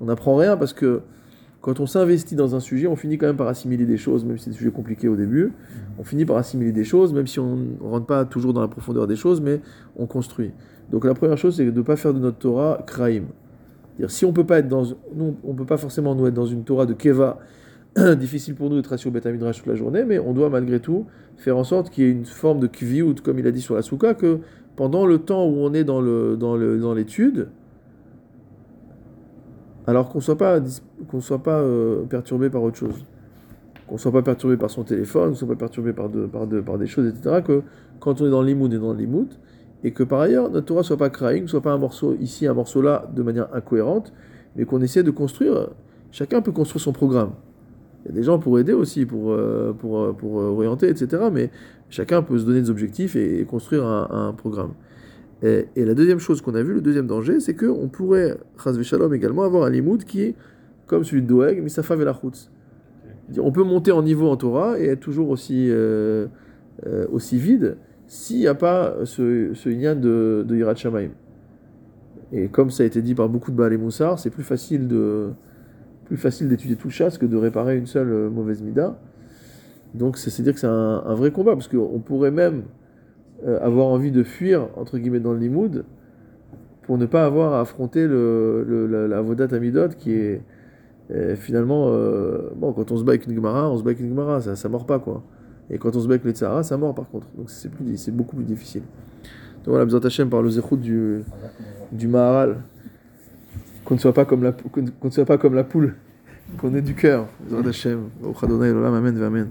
Speaker 1: On n'apprend rien parce que quand on s'investit dans un sujet, on finit quand même par assimiler des choses, même si c'est des sujets compliqués au début. On finit par assimiler des choses, même si on ne rentre pas toujours dans la profondeur des choses, mais on construit. Donc la première chose, c'est de ne pas faire de notre Torah kraim. Si on peut pas être dans, nous, on peut pas forcément nous être dans une Torah de keva, difficile pour nous d'être assis au Beth Midrash toute la journée, mais on doit malgré tout faire en sorte qu'il y ait une forme de kviout, comme il a dit sur la souka, que pendant le temps où on est dans le dans le dans l'étude, alors qu'on soit pas qu'on soit pas euh, perturbé par autre chose, qu'on soit pas perturbé par son téléphone, qu'on soit pas perturbé par de, par de, par des choses, etc. Que quand on est dans l'imoud et dans l'imoud, et que par ailleurs notre Torah soit pas crying, soit pas un morceau ici, un morceau là, de manière incohérente, mais qu'on essaie de construire. Chacun peut construire son programme. Des gens pour aider aussi, pour, euh, pour, euh, pour orienter, etc. Mais chacun peut se donner des objectifs et, construire un, programme. Et, la deuxième chose qu'on a vu, le deuxième danger, c'est qu'on pourrait, Chazve Shalom également, avoir un limoud qui comme celui de Doeg, mais Velachutz. On peut monter en niveau en Torah et être toujours aussi, euh, euh, aussi vide s'il n'y a pas ce, ce de, de Yirat Shamaim. Et comme ça a été dit par beaucoup de Baal et Moussar, c'est plus facile de plus facile d'étudier tout chasse que de réparer une seule euh, mauvaise mida. Donc c'est dire que c'est un, vrai combat, parce qu'on pourrait même euh, avoir envie de fuir, entre guillemets, dans le limoud, pour ne pas avoir à affronter le, la, la Vodat Amidot qui est euh, finalement, bon, quand on se bat avec une Gemara, on se bat avec une Gemara, ça, ça mord pas quoi. Et quand on se bat avec les Tzara, ça mord par contre. Donc c'est beaucoup plus difficile. Donc voilà, besoin Hachem par le zéchout du, du Maharal, qu'on ne soit pas comme la, qu'on ne soit pas comme la poule, qu'on ait du cœur. Amen.